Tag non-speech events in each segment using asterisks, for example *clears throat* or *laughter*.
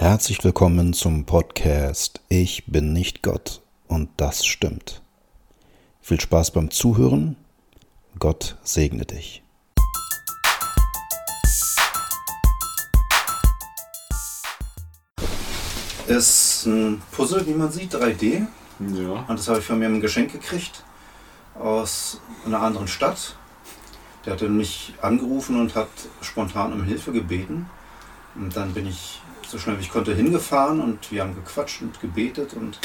Herzlich willkommen zum Podcast Ich bin nicht Gott und das stimmt. Viel Spaß beim Zuhören. Gott segne dich. ist ein Puzzle, wie man sieht, 3D. Ja. Und das habe ich von mir ein Geschenk gekriegt aus einer anderen Stadt. Der hatte mich angerufen und hat spontan um Hilfe gebeten. Und dann bin ich so schnell wie ich konnte hingefahren und wir haben gequatscht und gebetet. Und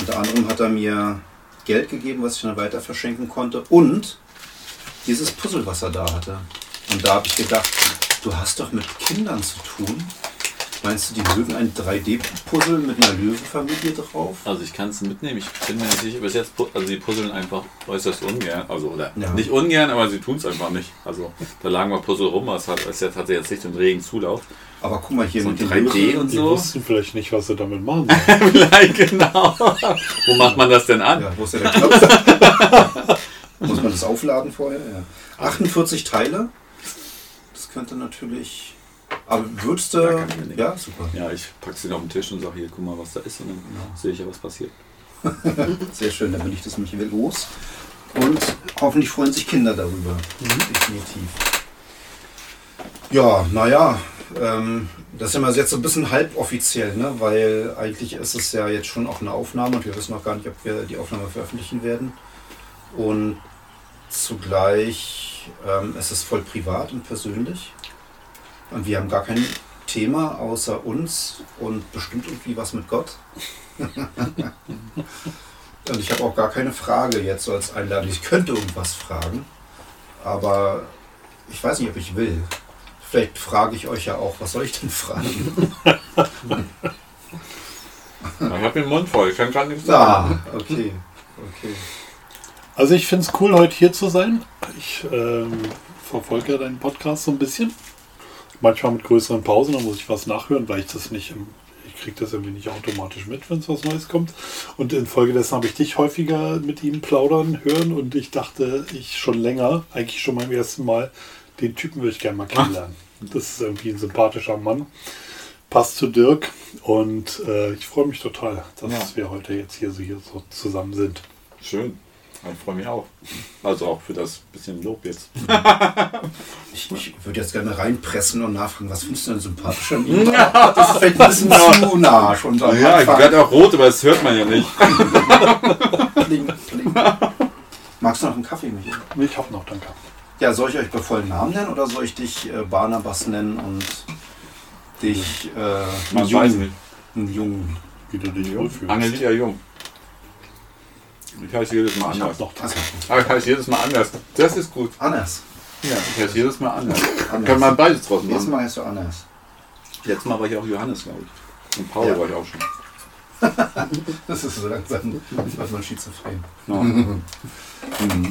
unter anderem hat er mir Geld gegeben, was ich dann weiter verschenken konnte. Und dieses Puzzle, was er da hatte. Und da habe ich gedacht, du hast doch mit Kindern zu tun. Meinst du, die mögen ein 3D-Puzzle mit einer Löwenfamilie drauf? Also ich kann es mitnehmen. Ich bin mir nicht sicher, bis jetzt, also die puzzeln einfach äußerst ungern. Also oder Ja. nicht ungern, aber sie tun es einfach nicht. Also da lagen mal Puzzle rum, es hat, es hat jetzt nicht den regen Zulauf. Aber guck mal hier So mit ein den 3D Löwen. und Die so. wussten vielleicht nicht, was sie damit machen. *laughs* Vielleicht genau. Wo macht man das denn an? Ja, wo ist ja der Knopf? *laughs* Muss man das aufladen vorher? Ja. 48 Teile. Das könnte natürlich. Aber würdest du. Ja, super. Ja, ich packe sie auf den Tisch und sage hier, guck mal, was da ist. Und dann sehe ich ja, was passiert. *laughs* Sehr schön, dann bin ich das mich wieder los. Und hoffentlich freuen sich Kinder darüber. Definitiv. Ja, naja, ähm, das ist ja mal jetzt so ein bisschen halboffiziell, ne? weil eigentlich ist es ja jetzt schon auch eine Aufnahme und wir wissen noch gar nicht, ob wir die Aufnahme veröffentlichen werden. Und zugleich ähm, ist es voll privat und persönlich. Und wir haben gar kein Thema außer uns und bestimmt irgendwie was mit Gott. *laughs* Und ich habe auch gar keine Frage jetzt so als Einladung. Ich könnte irgendwas fragen, aber ich weiß nicht, ob ich will. Vielleicht frage ich euch ja auch, was soll ich denn fragen? *laughs* Ich habe den Mund voll, ich kann gar nichts Ah, okay. Okay. Also ich finde es cool, heute hier zu sein. Ich ähm, verfolge ja deinen Podcast so ein bisschen. Manchmal mit größeren Pausen, da muss ich was nachhören, weil ich das nicht im, ich kriege das irgendwie nicht automatisch mit, wenn es was Neues kommt. Und infolgedessen habe ich dich häufiger mit ihm plaudern hören und ich dachte, ich schon länger, eigentlich schon beim ersten Mal, den Typen würde ich gerne mal kennenlernen. Das ist irgendwie ein sympathischer Mann. Passt zu Dirk und äh, ich freue mich total, dass Ja. wir heute jetzt hier so, hier so zusammen sind. Schön. Ich freue mich auch. Also auch für das bisschen Lob jetzt. *laughs* Ich, ich würde jetzt gerne reinpressen und nachfragen, was findest du denn sympathisch an ihm? *laughs* Das ist vielleicht ein bisschen zu nah schon Ja, ich Anfang. werde auch rot, aber das hört man ja nicht. *laughs* Pling, pling. Magst du noch einen Kaffee, Michael? Ich habe noch, danke. Ja, soll ich euch bei vollen Namen nennen oder soll ich dich äh, Barnabas nennen und dich äh, Man weiß nicht. einen Jungen? Wie du dich wohlfühlst. Angelia Jung. Ich heiße jedes Mal Ich anders. noch Also, Aber ich heiße jedes Mal anders. Das ist gut. Annas. Ja, ich heiße jedes Mal anders. Anders. Kann man beides draus machen. Mal heißt du Annas. Letztes Mal war ich auch Johannes, glaube ich. Und Paul Ja. war ich auch schon. *laughs* Das ist so langsam, wird man schizophren. Ja. *laughs* Mhm.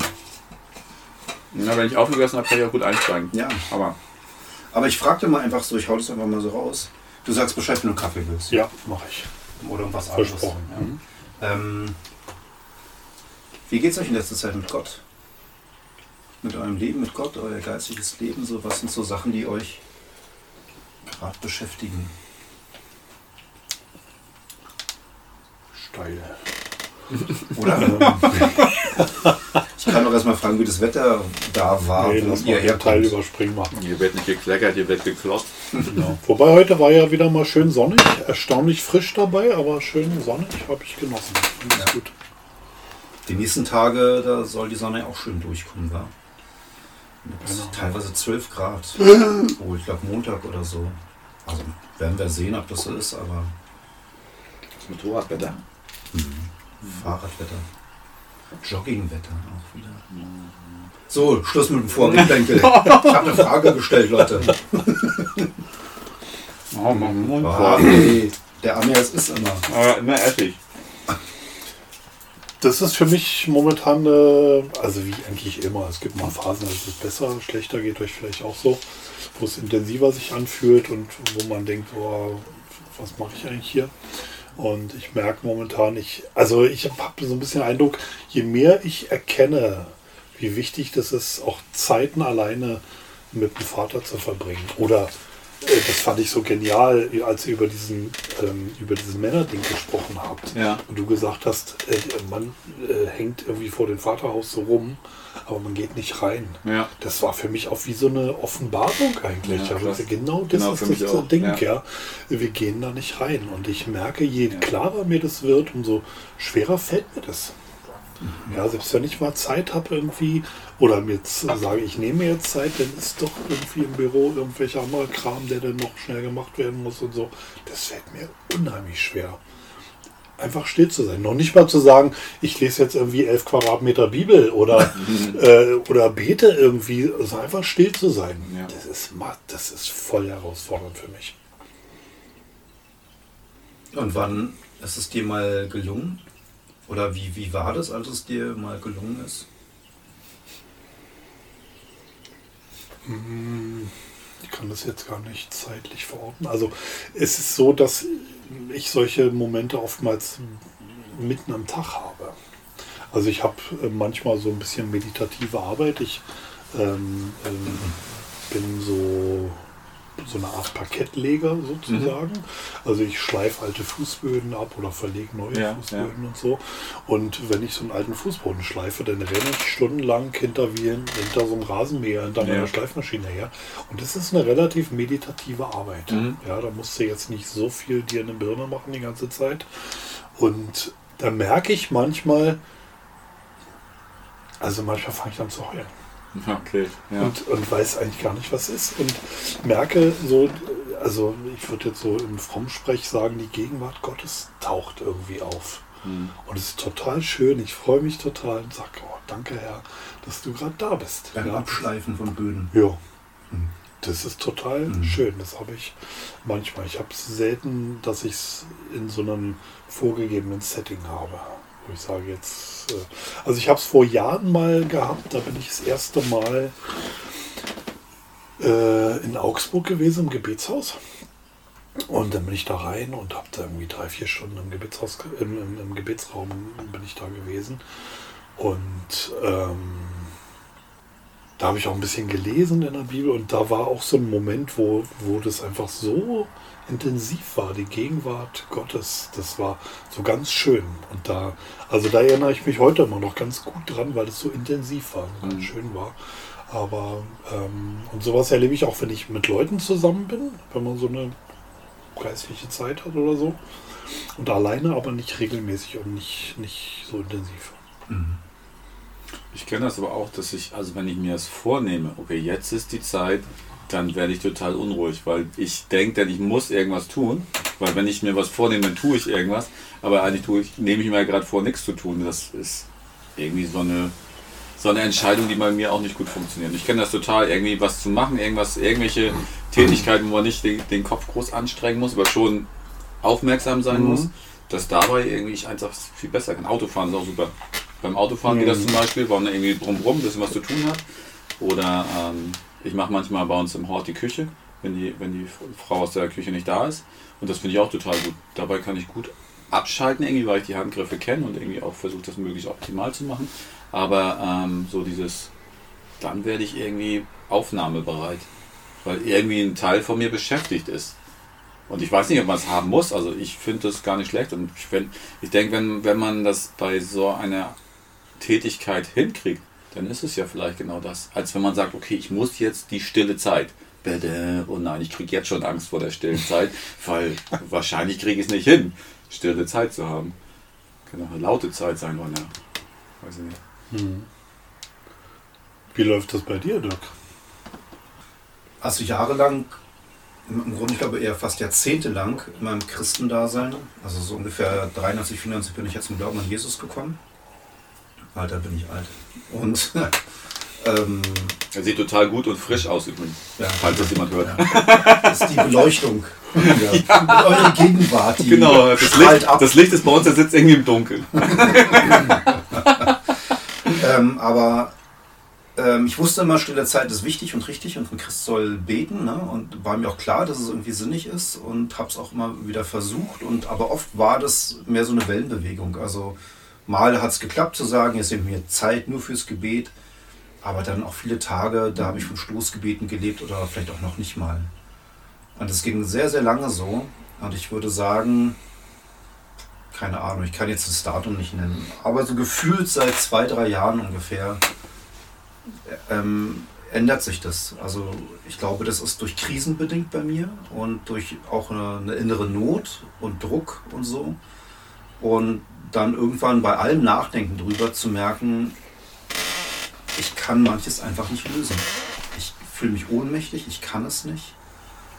Ja, wenn ich aufgegessen habe, kann ich auch gut einsteigen. Ja, Aber aber ich fragte mal einfach so, ich hau das einfach mal so raus. Du sagst Bescheid, wenn du Kaffee willst. Ja, mache ich. Oder irgendwas anderes. Versprochen. Ja. Ähm, wie geht's euch in letzter Zeit mit Gott? Mit eurem Leben, mit Gott, euer geistiges Leben? So, was sind so Sachen, die euch gerade beschäftigen? Steil. Oder? *laughs* ich kann doch erstmal fragen, wie das Wetter da war, Nee, lass ihr mal den Teil überspringen machen. hier wird nicht gekleckert, hier wird geklotzt. Genau. Wobei heute war ja wieder mal schön sonnig. Erstaunlich frisch dabei, aber schön sonnig habe ich genossen. Finde Ja. gut. Die nächsten Tage, da soll die Sonne auch schön durchkommen, wa? Mit Genau. teilweise 12 Grad. *laughs* Oh, ich glaube Montag oder so. Also werden wir sehen, ob das so ist, aber Das Motorradwetter. Fahrradwetter. Joggingwetter auch wieder. So, Schluss mit dem Vorgeplänkel. Ich habe eine Frage gestellt, Leute. *laughs* Oh, Mann, Mund Ah, nee, der Amias ist immer. Aber immer Essig. Das ist für mich momentan, äh, also wie eigentlich immer, es gibt mal Phasen, dass es besser, schlechter geht euch vielleicht auch so, wo es intensiver sich anfühlt und wo man denkt, boah, was mache ich eigentlich hier? Und ich merke momentan, ich, also ich habe so ein bisschen Eindruck, je mehr ich erkenne, wie wichtig das ist, auch Zeiten alleine mit dem Vater zu verbringen oder äh, das fand ich so genial, als ihr über diesen, ähm, über diesen Männerding gesprochen habt. Ja. Und du gesagt hast, äh, man äh, hängt irgendwie vor dem Vaterhaus so rum, aber man geht nicht rein. Ja. Das war für mich auch wie so eine Offenbarung eigentlich. Ja, also genau das Genau, ist das auch, Ding, ja. ja. Wir gehen da nicht rein. Und ich merke, je klarer mir das wird, umso schwerer fällt mir das. Ja, selbst wenn ich mal Zeit habe irgendwie, oder mir jetzt sage, ich nehme mir jetzt Zeit, dann ist doch irgendwie im Büro irgendwelcher anderer Kram, der dann noch schnell gemacht werden muss und so. Das fällt mir unheimlich schwer. Einfach still zu sein. Noch nicht mal zu sagen, ich lese jetzt irgendwie elf Quadratmeter Bibel oder, *laughs* äh, oder bete irgendwie, also einfach still zu sein. Ja. Das, ist, das ist voll herausfordernd für mich. Und wann ist es dir mal gelungen? Oder wie, wie war das, als es dir mal gelungen ist? Ich kann das jetzt gar nicht zeitlich verorten. Also es ist so, dass ich solche Momente oftmals mitten am Tag habe. Also ich habe äh, manchmal so ein bisschen meditative Arbeit. Ich ähm, ähm, bin so so eine Art Parkettleger sozusagen. Also ich schleife alte Fußböden ab oder verlege neue Ja, Fußböden und so. Und wenn ich so einen alten Fußboden schleife, dann renne ich stundenlang hinter, wie hinter so einem Rasenmäher, hinter Ja. meiner Schleifmaschine her. Und das ist eine relativ meditative Arbeit. Mhm. Ja, da musst du jetzt nicht so viel dir in den Birne machen die ganze Zeit. Und da merke ich manchmal, also manchmal fange ich an zu heulen Okay. Ja. und, und weiß eigentlich gar nicht, was ist. Und merke so, also ich würde jetzt so im Frommsprech sagen, die Gegenwart Gottes taucht irgendwie auf. Hm. Und es ist total schön, ich freue mich total und sage, oh, danke Herr, dass du gerade da bist. Beim Ja. Abschleifen von Böden. Ja. Mhm. Das ist total Mhm. schön. Das habe ich manchmal. Ich habe es selten, dass ich es in so einem vorgegebenen Setting habe. Ich sage jetzt, äh, also ich habe es vor Jahren mal gehabt, da bin ich das erste Mal äh, in Augsburg gewesen im Gebetshaus. Und dann bin ich da rein und habe da irgendwie drei, vier Stunden im Gebetshaus, ge- im, im, im Gebetsraum bin ich da gewesen. Und ähm, da habe ich auch ein bisschen gelesen in der Bibel und da war auch so ein Moment, wo, wo das einfach so intensiv war, die Gegenwart Gottes, das war so ganz schön. Und da, also da erinnere ich mich heute immer noch ganz gut dran, weil es so intensiv war, so ganz Mhm. schön war. Aber, ähm, und sowas erlebe ich auch, wenn ich mit Leuten zusammen bin, wenn man so eine geistliche Zeit hat oder so. Und alleine, aber nicht regelmäßig und nicht, nicht so intensiv. Mhm. Ich kenne das aber auch, dass ich, also wenn ich mir das vornehme, okay, jetzt ist die Zeit, dann werde ich total unruhig, weil ich denke, denn ich muss irgendwas tun, weil wenn ich mir was vornehme, dann tue ich irgendwas, aber eigentlich tue ich, nehme ich mir ja gerade vor, nichts zu tun. Das ist irgendwie so eine, so eine Entscheidung, die bei mir auch nicht gut funktioniert. Ich kenne das total, irgendwie was zu machen, irgendwas, irgendwelche Tätigkeiten, wo man nicht den, den Kopf groß anstrengen muss, aber schon aufmerksam sein Mhm. muss, dass dabei irgendwie ich einfach viel besser kann. Autofahren ist auch super. Beim Autofahren geht das zum Beispiel, weil man irgendwie drumherum ein bisschen was zu tun hat. Oder ähm, ich mache manchmal bei uns im Hort die Küche, wenn die, wenn die Frau aus der Küche nicht da ist. Und das finde ich auch total gut. Dabei kann ich gut abschalten, irgendwie, weil ich die Handgriffe kenne und irgendwie auch versuche, das möglichst optimal zu machen. Aber ähm, so dieses, dann werde ich irgendwie aufnahmebereit, weil irgendwie ein Teil von mir beschäftigt ist. Und ich weiß nicht, ob man es haben muss. Also ich finde das gar nicht schlecht. Und ich, ich denke, wenn, wenn man das bei so einer Tätigkeit hinkriegt, dann ist es ja vielleicht genau das. Als wenn man sagt, okay, ich muss jetzt die stille Zeit. Bitte, oh nein, ich kriege jetzt schon Angst vor der stillen Zeit, *laughs* weil wahrscheinlich kriege ich es nicht hin, stille Zeit zu haben. Kann auch eine laute Zeit sein, oder? Weiß ich nicht. Wie läuft das bei dir, Dirk? Also jahrelang, im im Grunde, ich glaube eher fast jahrzehntelang in meinem Christendasein, also so ungefähr 93, 94 bin ich jetzt zum Glauben an Jesus gekommen. Alter, bin ich alt. Und *laughs* ähm, Er sieht total gut und frisch aus übrigens, ja, falls das jemand hört. das ist die Beleuchtung. *laughs* Ja. Eure Gegenwart, die Genau, das Licht, ab. das Licht ist bei uns, der sitzt irgendwie im Dunkeln. *laughs* Ähm, aber ähm, ich wusste immer, stille Zeit ist wichtig und richtig und ein Christ soll beten. Ne? Und war mir auch klar, dass es irgendwie sinnig ist und habe es auch immer wieder versucht. Und aber oft war das mehr so eine Wellenbewegung. Also mal hat es geklappt zu sagen, jetzt nehme ich mir Zeit nur fürs Gebet. Aber dann auch viele Tage, da habe ich von Stoßgebeten gelebt oder vielleicht auch noch nicht mal. Und es ging sehr, sehr lange so. Und ich würde sagen, keine Ahnung, ich kann jetzt das Datum nicht nennen, aber so gefühlt seit zwei, drei Jahren ungefähr ähm, ändert sich das. Also ich glaube, das ist durch Krisen bedingt bei mir und durch auch eine, eine innere Not und Druck und so. Und dann irgendwann bei allem Nachdenken drüber zu merken, ich kann manches einfach nicht lösen. Ich fühle mich ohnmächtig, ich kann es nicht.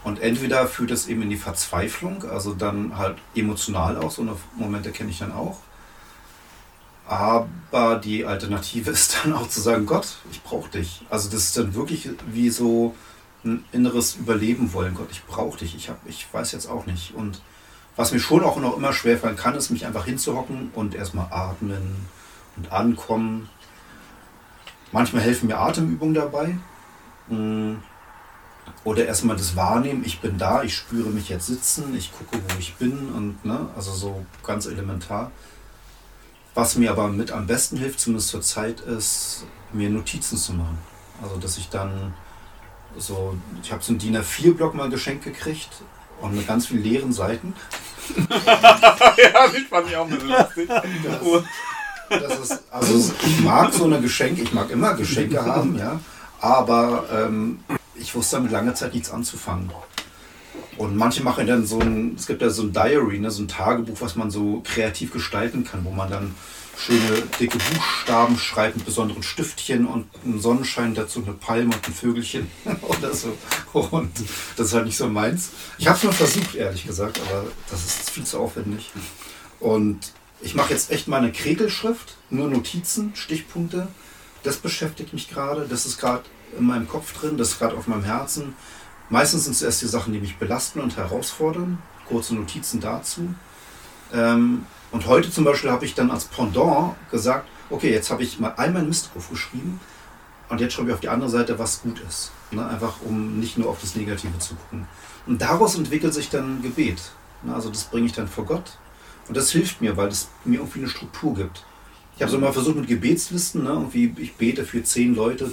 Und entweder führt es eben in die Verzweiflung, also dann halt emotional auch, so eine Momente kenne ich dann auch. Aber die Alternative *laughs* ist dann auch zu sagen, Gott, ich brauche dich. Also das ist dann wirklich wie so ein inneres Überleben wollen. Gott, ich brauche dich. Ich, hab, ich weiß jetzt auch nicht. Und was mir schon auch noch immer schwerfallen kann, ist mich einfach hinzuhocken und erstmal atmen und ankommen. Manchmal helfen mir Atemübungen dabei. Hm. Oder erstmal das Wahrnehmen, ich bin da, ich spüre mich jetzt sitzen, ich gucke, wo ich bin und ne, also so ganz elementar. Was mir aber mit am besten hilft, zumindest zur Zeit, ist, mir Notizen zu machen. Also dass ich dann so, ich habe so einen DIN A4-Block mal geschenkt gekriegt und mit ganz vielen leeren Seiten. *laughs* ja, das fand ich auch ein bisschen lustig. Das, das ist, also ich mag so eine Geschenke, ich mag immer Geschenke haben, ja. Aber ähm, ich wusste damit lange Zeit nichts anzufangen. Und manche machen dann so ein, es gibt ja so ein Diary, ne, so ein Tagebuch, was man so kreativ gestalten kann, wo man dann schöne dicke Buchstaben schreibt mit besonderen Stiftchen und einen Sonnenschein dazu, eine Palme und ein Vögelchen *laughs* oder so. Und das ist halt nicht so meins. Ich habe es mal versucht, ehrlich gesagt, aber das ist viel zu aufwendig. Und ich mache jetzt echt mal eine Kregelschrift, nur Notizen, Stichpunkte. Das beschäftigt mich gerade. Das ist gerade in meinem Kopf drin, das ist gerade auf meinem Herzen. Meistens sind es erst die Sachen, die mich belasten und herausfordern. Kurze Notizen dazu. Ähm, und heute zum Beispiel habe ich dann als Pendant gesagt, okay, jetzt habe ich mal all meinen Mist aufgeschrieben und jetzt schreibe ich auf die andere Seite, was gut ist. Ne? Einfach um nicht nur auf das Negative zu gucken. Und daraus entwickelt sich dann Gebet. Ne? Also das bringe ich dann vor Gott. Und das hilft mir, weil es mir irgendwie eine Struktur gibt. Ich habe so mal versucht mit Gebetslisten, ne? irgendwie ich bete für zehn Leute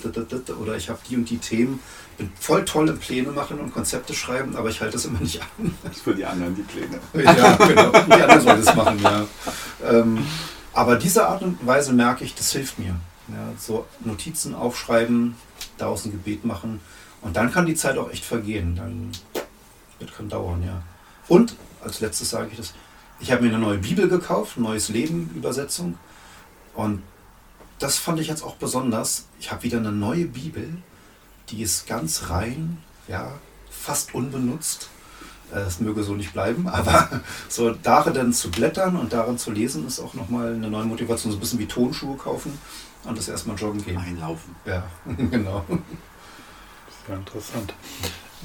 oder ich habe die und die Themen. Bin voll toll im Pläne machen und Konzepte schreiben, aber ich halte das immer nicht an. Das für die anderen die Pläne. Ja, genau. Die anderen sollen das machen, ja. Ähm, aber diese Art und Weise merke ich, das hilft mir. Ja, so Notizen aufschreiben, daraus ein Gebet machen und dann kann die Zeit auch echt vergehen. Dann das kann dauern, ja. Und als letztes sage ich das, ich habe mir eine neue Bibel gekauft, Neues Leben Übersetzung. Und das fand ich jetzt auch besonders. Ich habe wieder eine neue Bibel, die ist ganz rein, ja, fast unbenutzt. Äh, es möge so nicht bleiben, *laughs* aber so darin zu blättern und darin zu lesen, ist auch nochmal eine neue Motivation. So ein bisschen wie Tonschuhe kaufen und das erstmal joggen gehen. Einlaufen. Ja, *laughs* genau. Sehr interessant.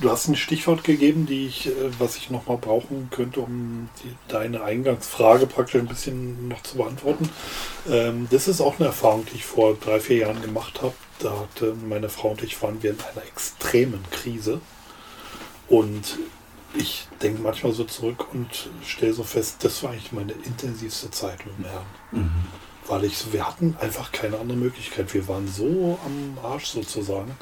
Du hast ein Stichwort gegeben, die ich, äh, was ich nochmal brauchen könnte, um die, deine Eingangsfrage praktisch ein bisschen noch zu beantworten. Ähm, das ist auch eine Erfahrung, die ich vor drei, vier Jahren gemacht habe. Da hatte meine Frau und ich waren wir in einer extremen Krise. Und ich denke manchmal so zurück und stelle so fest, das war eigentlich meine intensivste Zeit mit dem Herrn. Mhm. Weil ich so, wir hatten einfach keine andere Möglichkeit. Wir waren so am Arsch sozusagen,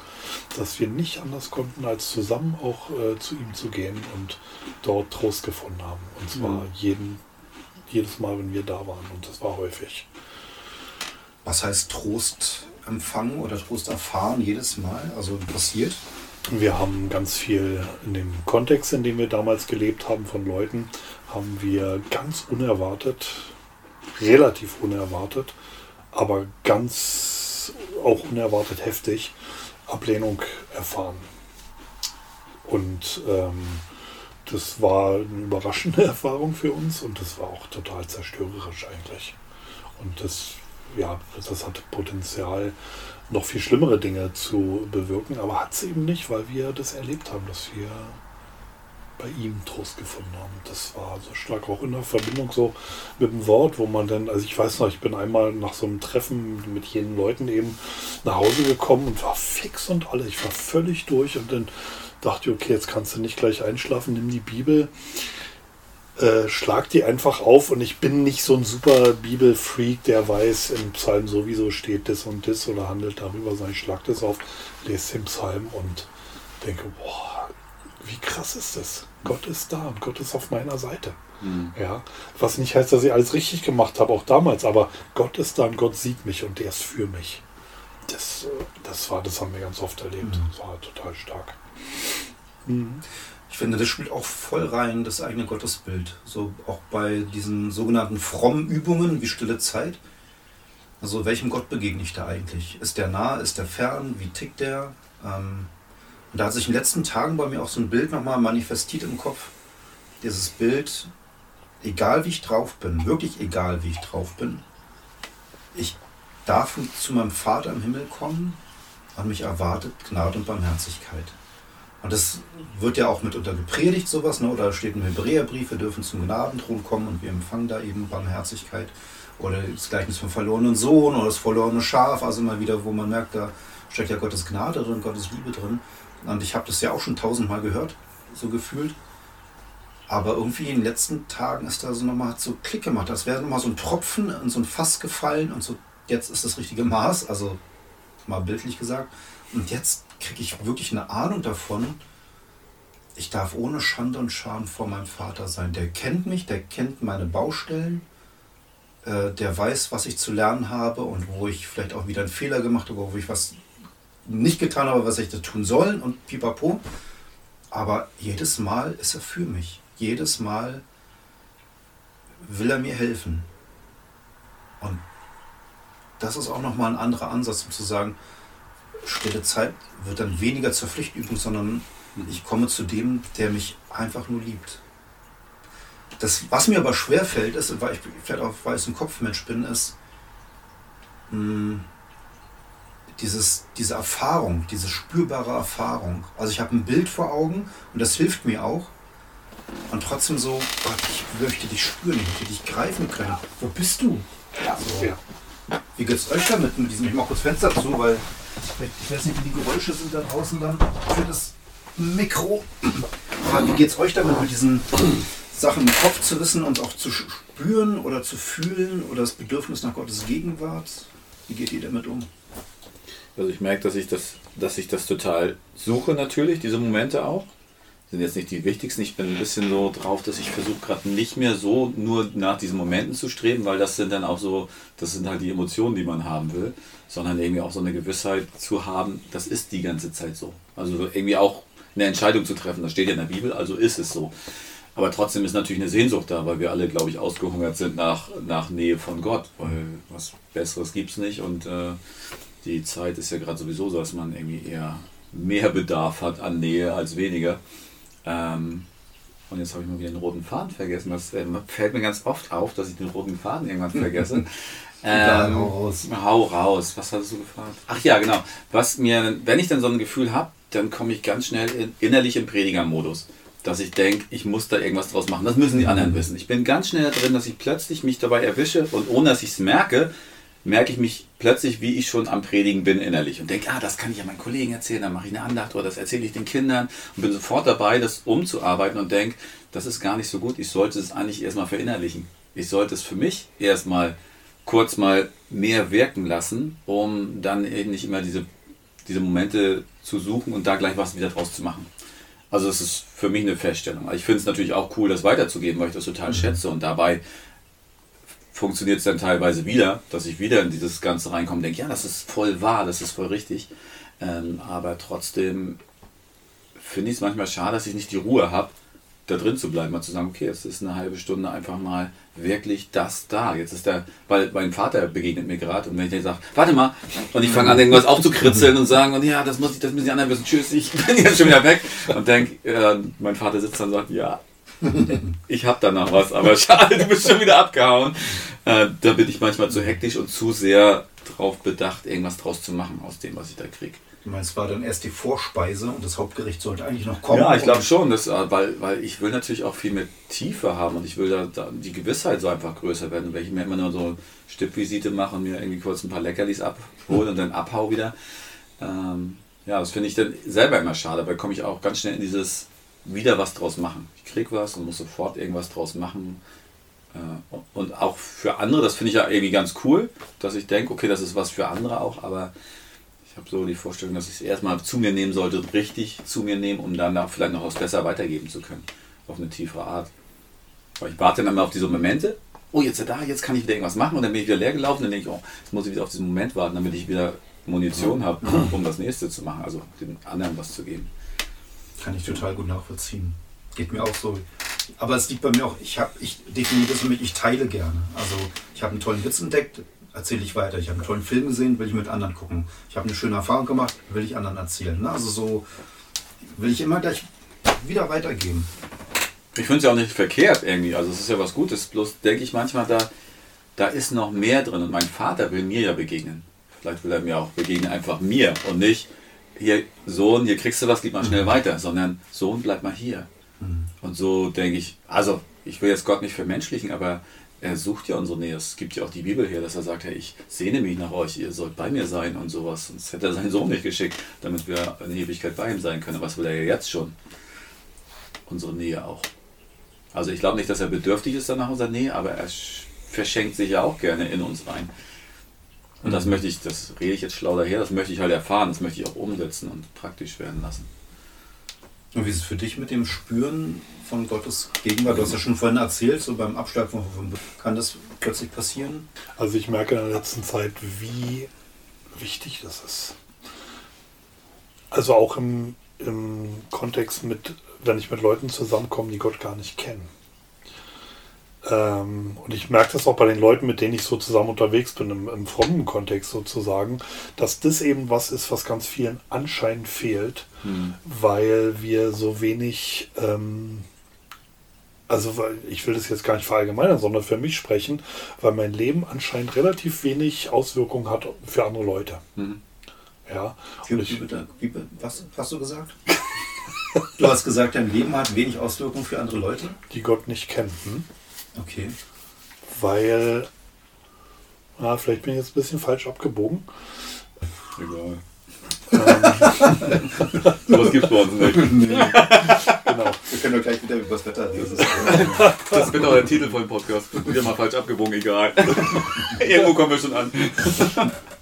dass wir nicht anders konnten, als zusammen auch äh, zu ihm zu gehen und dort Trost gefunden haben. Und zwar Mhm. jeden, jedes Mal, wenn wir da waren. Und das war häufig. Was heißt Trost empfangen oder Trost erfahren jedes Mal? Also passiert? Wir haben ganz viel in dem Kontext, in dem wir damals gelebt haben, von Leuten, haben wir ganz unerwartet, relativ unerwartet, aber ganz auch unerwartet heftig Ablehnung erfahren. Und ähm, das war eine überraschende *laughs* Erfahrung für uns und das war auch total zerstörerisch eigentlich. Und das, ja, das hatte Potenzial, noch viel schlimmere Dinge zu bewirken, aber hat es eben nicht, weil wir das erlebt haben, dass wir bei ihm Trost gefunden haben. Das war so stark auch in der Verbindung so mit dem Wort, wo man dann, also ich weiß noch, ich bin einmal nach so einem Treffen mit jenen Leuten eben nach Hause gekommen und war fix und alle, ich war völlig durch und dann dachte ich, okay, jetzt kannst du nicht gleich einschlafen, nimm die Bibel, äh, schlag die einfach auf und ich bin nicht so ein super Bibelfreak, der weiß, im Psalm sowieso steht das und das oder handelt darüber, sondern ich schlag das auf, lese den Psalm und denke, boah, wie krass ist das? Gott ist da und Gott ist auf meiner Seite. Mhm. Ja, was nicht heißt, dass ich alles richtig gemacht habe, auch damals, aber Gott ist da und Gott sieht mich und der ist für mich. Das, äh, das war, das haben wir ganz oft erlebt. Mhm. Das war total stark. Mhm. Ich finde, das spielt auch voll rein, das eigene Gottesbild. So auch bei diesen sogenannten frommen Übungen wie Stille Zeit. Also welchem Gott begegne ich da eigentlich? Ist der nah? Ist der fern? Wie tickt der? Ähm, und da hat sich in den letzten Tagen bei mir auch so ein Bild nochmal manifestiert im Kopf. Dieses Bild, egal wie ich drauf bin, wirklich egal wie ich drauf bin, ich darf zu meinem Vater im Himmel kommen und mich erwartet Gnade und Barmherzigkeit. Und das wird ja auch mitunter gepredigt, sowas, ne? oder steht im Hebräerbrief, wir dürfen zum Gnadenthron kommen und wir empfangen da eben Barmherzigkeit. Oder das Gleichnis vom verlorenen Sohn oder das verlorene Schaf, also immer wieder, wo man merkt, da steckt ja Gottes Gnade drin, Gottes Liebe drin. Und ich habe das ja auch schon tausendmal gehört, so gefühlt. Aber irgendwie in den letzten Tagen ist da so nochmal so Klick gemacht. Das wäre nochmal so ein Tropfen in so ein Fass gefallen und so, jetzt ist das richtige Maß, also mal bildlich gesagt. Und jetzt kriege ich wirklich eine Ahnung davon, ich darf ohne Schande und Scham vor meinem Vater sein. Der kennt mich, der kennt meine Baustellen, äh, der weiß, was ich zu lernen habe und wo ich vielleicht auch wieder einen Fehler gemacht habe, wo ich was nicht getan habe, was ich da tun soll und pipapo. Aber jedes Mal ist er für mich. Jedes Mal will er mir helfen. Und das ist auch nochmal ein anderer Ansatz, um zu sagen, stille Zeit wird dann weniger zur Pflichtübung, sondern ich komme zu dem, der mich einfach nur liebt. Das, was mir aber schwer fällt, ist, weil ich vielleicht auch weil ich ein Kopfmensch bin, ist mh, hm, dieses, diese Erfahrung, diese spürbare Erfahrung. Also ich habe ein Bild vor Augen und das hilft mir auch. Und trotzdem so, Gott, ich möchte dich spüren, ich möchte dich greifen können. Wo bist du? Ja, so. ja. Wie geht's euch damit mit diesem? Ich mache kurz Fenster zu, weil ich weiß nicht, wie die Geräusche sind da draußen dann für das Mikro. Aber wie geht's euch damit mit diesen Sachen im Kopf zu wissen und auch zu spüren oder zu fühlen oder das Bedürfnis nach Gottes Gegenwart? Wie geht ihr damit um? Also ich merke, dass ich das, dass ich das total suche natürlich, diese Momente auch. Sind jetzt nicht die wichtigsten. Ich bin ein bisschen so drauf, dass ich versuche gerade nicht mehr so nur nach diesen Momenten zu streben, weil das sind dann auch so, das sind halt die Emotionen, die man haben will, sondern irgendwie auch so eine Gewissheit zu haben, das ist die ganze Zeit so. Also irgendwie auch eine Entscheidung zu treffen, das steht ja in der Bibel, also ist es so. Aber trotzdem ist natürlich eine Sehnsucht da, weil wir alle, glaube ich, ausgehungert sind nach, nach Nähe von Gott, weil was Besseres gibt es nicht und äh, die Zeit ist ja gerade sowieso so, dass man irgendwie eher mehr Bedarf hat an Nähe als weniger. Ähm, und jetzt habe ich mal wieder den roten Faden vergessen. Das äh, fällt mir ganz oft auf, dass ich den roten Faden irgendwann vergesse. *laughs* ähm, hau raus. Hau raus. Was hattest du gefragt? Ach ja, genau. Was mir, wenn ich dann so ein Gefühl habe, dann komme ich ganz schnell in, innerlich im Predigermodus. Dass ich denke, ich muss da irgendwas draus machen. Das müssen die anderen wissen. Ich bin ganz schnell da drin, dass ich plötzlich mich dabei erwische und ohne dass ich es merke, merke ich mich plötzlich, wie ich schon am Predigen bin innerlich und denke, ah, das kann ich ja meinen Kollegen erzählen, dann mache ich eine Andacht oder das erzähle ich den Kindern und bin sofort dabei, das umzuarbeiten und denke, das ist gar nicht so gut, ich sollte es eigentlich erstmal verinnerlichen. Ich sollte es für mich erstmal kurz mal mehr wirken lassen, um dann eben nicht immer diese, diese Momente zu suchen und da gleich was wieder draus zu machen. Also es ist für mich eine Feststellung. Ich finde es natürlich auch cool, das weiterzugeben, weil ich das total mhm. schätze und dabei funktioniert es dann teilweise wieder, dass ich wieder in dieses Ganze reinkomme und denke, ja, das ist voll wahr, das ist voll richtig. Ähm, aber trotzdem finde ich es manchmal schade, dass ich nicht die Ruhe habe, da drin zu bleiben, mal zu sagen, okay, jetzt ist eine halbe Stunde einfach mal wirklich das da. Jetzt ist der, weil mein Vater begegnet mir gerade und wenn ich dann sage, warte mal, und ich fange an, irgendwas aufzukritzeln und sagen, und ja, das muss ich, das müssen die anderen wissen, tschüss, ich *laughs* bin jetzt schon wieder weg und denke, äh, mein Vater sitzt dann und sagt, ja, *laughs* ich habe da noch was, aber *laughs* schade, du bist schon wieder abgehauen. Äh, da bin ich manchmal zu hektisch und zu sehr darauf bedacht, irgendwas draus zu machen aus dem, was ich da kriege. Du meinst, es war dann erst die Vorspeise und das Hauptgericht sollte eigentlich noch kommen? Ja, ich glaube schon, dass, äh, weil, weil ich will natürlich auch viel mehr Tiefe haben und ich will da, da die Gewissheit so einfach größer werden. Wenn ich mir immer nur so Stippvisite mache und mir irgendwie kurz ein paar Leckerlis abhole und dann abhau wieder. Ähm, ja, das finde ich dann selber immer schade, weil komme ich auch ganz schnell in dieses wieder was draus machen. Ich krieg was und muss sofort irgendwas draus machen. Äh, und auch für andere, das finde ich ja irgendwie ganz cool, dass ich denke, okay, das ist was für andere auch, aber ich habe so die Vorstellung, dass ich es erstmal zu mir nehmen sollte, richtig zu mir nehmen, um dann da vielleicht noch was besser weitergeben zu können. Auf eine tiefere Art. Weil ich warte dann mal auf diese Momente. Oh, jetzt ist er da, jetzt kann ich wieder irgendwas machen und dann bin ich wieder leer gelaufen. Dann denke ich, oh, jetzt muss ich wieder auf diesen Moment warten, damit ich wieder Munition habe, um das nächste zu machen. Also den anderen was zu geben. Kann ich total gut nachvollziehen. Geht mir auch so. Aber es liegt bei mir auch, ich, hab, ich definiere das für mich, ich teile gerne. Also ich habe einen tollen Witz entdeckt, erzähle ich weiter. Ich habe einen tollen Film gesehen, will ich mit anderen gucken. Ich habe eine schöne Erfahrung gemacht, will ich anderen erzählen. Also so will ich immer gleich wieder weitergeben. Ich finde es ja auch nicht verkehrt irgendwie. Also es ist ja was Gutes. Bloß denke ich manchmal, da, da ist noch mehr drin. Und mein Vater will mir ja begegnen. Vielleicht will er mir auch begegnen, einfach mir. Und nicht, hier, Sohn, hier kriegst du was, gib mal schnell Mhm. weiter. Sondern, Sohn, bleib mal hier. Und so denke ich, also ich will jetzt Gott nicht vermenschlichen, aber er sucht ja unsere Nähe. Es gibt ja auch die Bibel her, dass er sagt, hey, ich sehne mich nach euch, ihr sollt bei mir sein und sowas. Sonst hätte er seinen Sohn nicht geschickt, damit wir in Ewigkeit bei ihm sein können. Was will er ja jetzt schon? Unsere Nähe auch. Also ich glaube nicht, dass er bedürftig ist dann nach unserer Nähe, aber er sch- verschenkt sich ja auch gerne in uns rein. Und das möchte ich, das rede ich jetzt schlau daher, das möchte ich halt erfahren, das möchte ich auch umsetzen und praktisch werden lassen. Und wie ist es für dich mit dem Spüren von Gottes Gegenwart? Du hast ja schon vorhin erzählt, so beim Abschleifen von kann das plötzlich passieren? Also ich merke in der letzten Zeit, wie wichtig das ist. Also auch im, im Kontext mit, wenn ich mit Leuten zusammenkomme, die Gott gar nicht kennen. Ähm, und ich merke das auch bei den Leuten, mit denen ich so zusammen unterwegs bin, im, im frommen Kontext sozusagen, dass das eben was ist, was ganz vielen anscheinend fehlt, weil wir so wenig, ähm, also weil ich will das jetzt gar nicht verallgemeinern, sondern für mich sprechen, weil mein Leben anscheinend relativ wenig Auswirkungen hat für andere Leute. Mhm. Ja, wie, ich, wie, was hast du gesagt? *laughs* du hast gesagt, dein Leben hat wenig Auswirkungen für andere Leute? die Gott nicht kennen. Hm? Okay. Weil, ah, vielleicht bin ich jetzt ein bisschen falsch abgebogen. Egal. Aber es gibt bei uns nicht. Genau. Wir können doch gleich wieder über das Wetter reden. *laughs* Das wird auch der Titel von dem Podcast. Wieder mal falsch abgebogen, egal. *laughs* Irgendwo kommen wir schon an.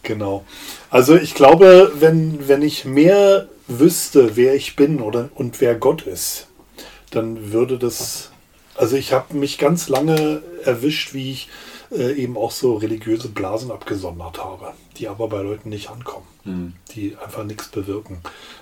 Genau. Also ich glaube, wenn, wenn ich mehr wüsste, wer ich bin oder und wer Gott ist, dann würde das. Also ich habe mich ganz lange erwischt, wie ich äh, eben auch so religiöse Blasen abgesondert habe, die aber bei Leuten nicht ankommen, die einfach nichts bewirken.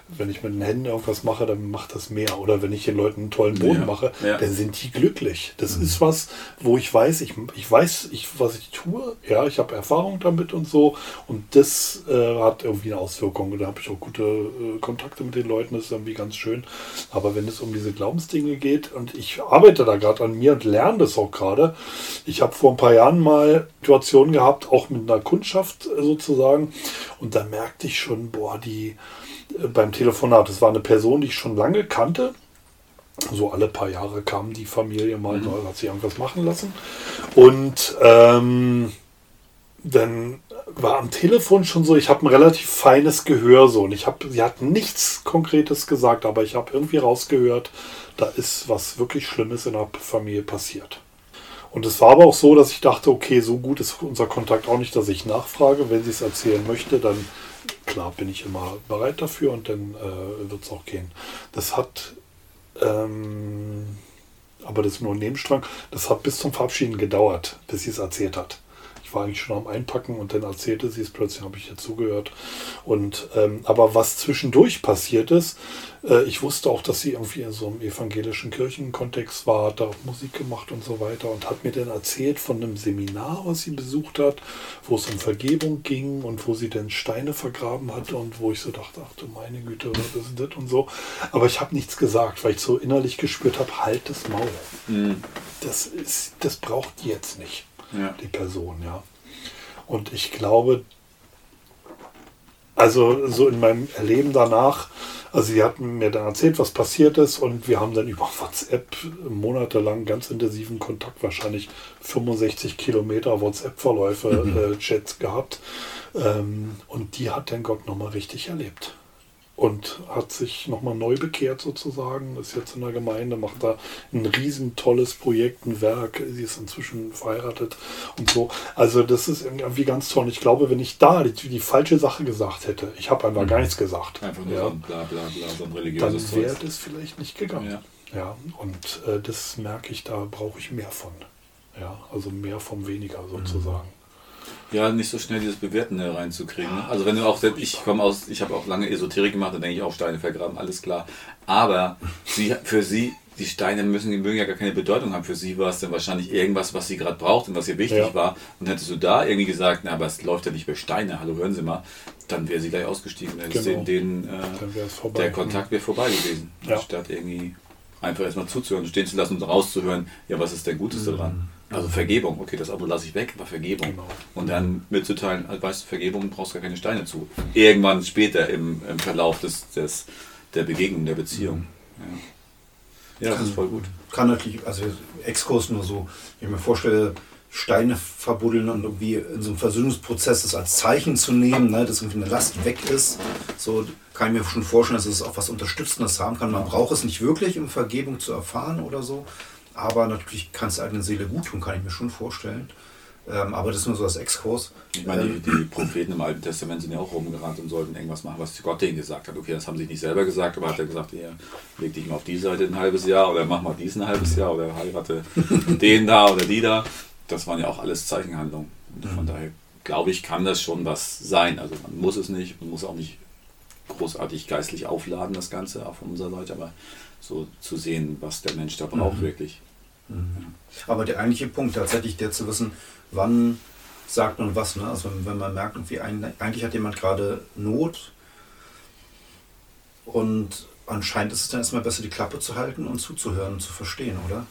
Wenn ich mit den Händen irgendwas mache, dann macht das mehr. Oder wenn ich den Leuten einen tollen Boden Ja, mache, ja. dann sind die glücklich. Das ist was, wo ich weiß, ich, ich weiß, ich, was ich tue. Ja, ich habe Erfahrung damit und so. Und das äh, hat irgendwie eine Auswirkung. Und da habe ich auch gute äh, Kontakte mit den Leuten. Das ist irgendwie ganz schön. Aber wenn es um diese Glaubensdinge geht, und ich arbeite da gerade an mir und lerne das auch gerade. Ich habe vor ein paar Jahren mal Situationen gehabt, auch mit einer Kundschaft äh, sozusagen. Und da merkte ich schon, boah, die beim Telefonat, das war eine Person, die ich schon lange kannte. So alle paar Jahre kam die Familie mal, neu, hat sie irgendwas machen lassen. Und ähm, dann war am Telefon schon so, ich habe ein relativ feines Gehör so und ich habe, sie hat nichts Konkretes gesagt, aber ich habe irgendwie rausgehört, da ist was wirklich Schlimmes in der Familie passiert. Und es war aber auch so, dass ich dachte, okay, so gut ist unser Kontakt auch nicht, dass ich nachfrage. Wenn sie es erzählen möchte, dann klar bin ich immer bereit dafür und dann äh, wird es auch gehen. Das hat, ähm, aber das ist nur ein Nebenstrang, das hat bis zum Verabschieden gedauert, bis sie es erzählt hat. War eigentlich schon am Einpacken und dann erzählte sie es plötzlich, habe ich ihr zugehört. Und ähm, aber was zwischendurch passiert ist, äh, ich wusste auch, dass sie irgendwie in so einem evangelischen Kirchenkontext war, hat da auch Musik gemacht und so weiter und hat mir dann erzählt von einem Seminar, was sie besucht hat, wo es um Vergebung ging und wo sie dann Steine vergraben hatte und wo ich so dachte, ach du meine Güte, was ist das und so. Aber ich habe nichts gesagt, weil ich so innerlich gespürt habe, halt das Maul. Das ist, das braucht die jetzt nicht Ja. die Person, ja. Und ich glaube, also so in meinem Erleben danach, also sie hatten mir dann erzählt, was passiert ist und wir haben dann *laughs* über WhatsApp monatelang ganz intensiven Kontakt, wahrscheinlich 65 Kilometer WhatsApp-Verläufe, äh, Chats gehabt. Ähm, und die hat dann Gott nochmal richtig erlebt. Und hat sich nochmal neu bekehrt sozusagen, ist jetzt in der Gemeinde, macht da ein riesen tolles Projekt, ein Werk, sie ist inzwischen verheiratet und so. Also das ist irgendwie ganz toll. Und ich glaube, wenn ich da die, die falsche Sache gesagt hätte, ich habe einfach gar nichts gesagt, Einfach nur ja, so ein bla bla bla, so ein dann religiöses wäre Zeug. das vielleicht nicht gegangen. Ja. Ja, und äh, das merke ich, da brauche ich mehr von. Ja, also mehr vom weniger sozusagen. Ja, nicht so schnell dieses Bewerten reinzukriegen. Also wenn du auch, selbst- ich komme aus, ich habe auch lange Esoterik gemacht, da denke ich auch Steine vergraben, alles klar. Aber sie, für sie, die Steine müssen, die mögen ja gar keine Bedeutung haben. Für sie war es dann wahrscheinlich irgendwas, was sie gerade braucht und was ihr wichtig Ja. war. Und hättest du da irgendwie gesagt, na, aber es läuft ja nicht bei Steine, hallo, hören Sie mal, dann wäre sie gleich ausgestiegen. Dann ist Genau. den, den, äh, Dann wäre es vorbei. der Kontakt wäre vorbei gewesen. Ja. Statt irgendwie einfach erstmal zuzuhören, stehen zu lassen und rauszuhören, ja, was ist denn Gutes daran? Also Vergebung, okay, das Abo lasse ich weg, aber Vergebung. Genau. Und dann mitzuteilen, also, weißt du, Vergebung brauchst gar keine Steine zu. Irgendwann später im, im Verlauf des, des, der Begegnung, der Beziehung. Ja. ja, das ist voll gut. Kann natürlich, also Exkurs nur so, wenn ich mir vorstelle, Steine verbuddeln und irgendwie in so einem Versöhnungsprozess das als Zeichen zu nehmen, ne, dass irgendwie eine Last weg ist. So kann ich mir schon vorstellen, dass es auch was Unterstützendes haben kann. Man braucht es nicht wirklich, um Vergebung zu erfahren oder so. Aber natürlich kann es der eigenen Seele gut tun, kann ich mir schon vorstellen. Ähm, aber das ist nur so als Exkurs. Ich meine, die, Ähm, die Propheten im Alten Testament sind ja auch rumgerannt und sollten irgendwas machen, was Gott denen gesagt hat. Okay, das haben sie nicht selber gesagt, aber hat er gesagt, ja, leg dich mal auf die Seite ein halbes Jahr oder mach mal dies ein halbes Jahr oder heirate *laughs* den da oder die da. Das waren ja auch alles Zeichenhandlungen. Und von daher glaube ich, kann das schon was sein. Also man muss es nicht, man muss auch nicht großartig geistlich aufladen, das Ganze, auch von unserer Seite, aber so zu sehen, was der Mensch da braucht, wirklich. Aber der eigentliche Punkt tatsächlich, der zu wissen, wann sagt man was. Ne? Also wenn, man merkt, irgendwie ein, eigentlich hat jemand gerade Not und anscheinend ist es dann erstmal besser, die Klappe zu halten und zuzuhören und zu verstehen, oder?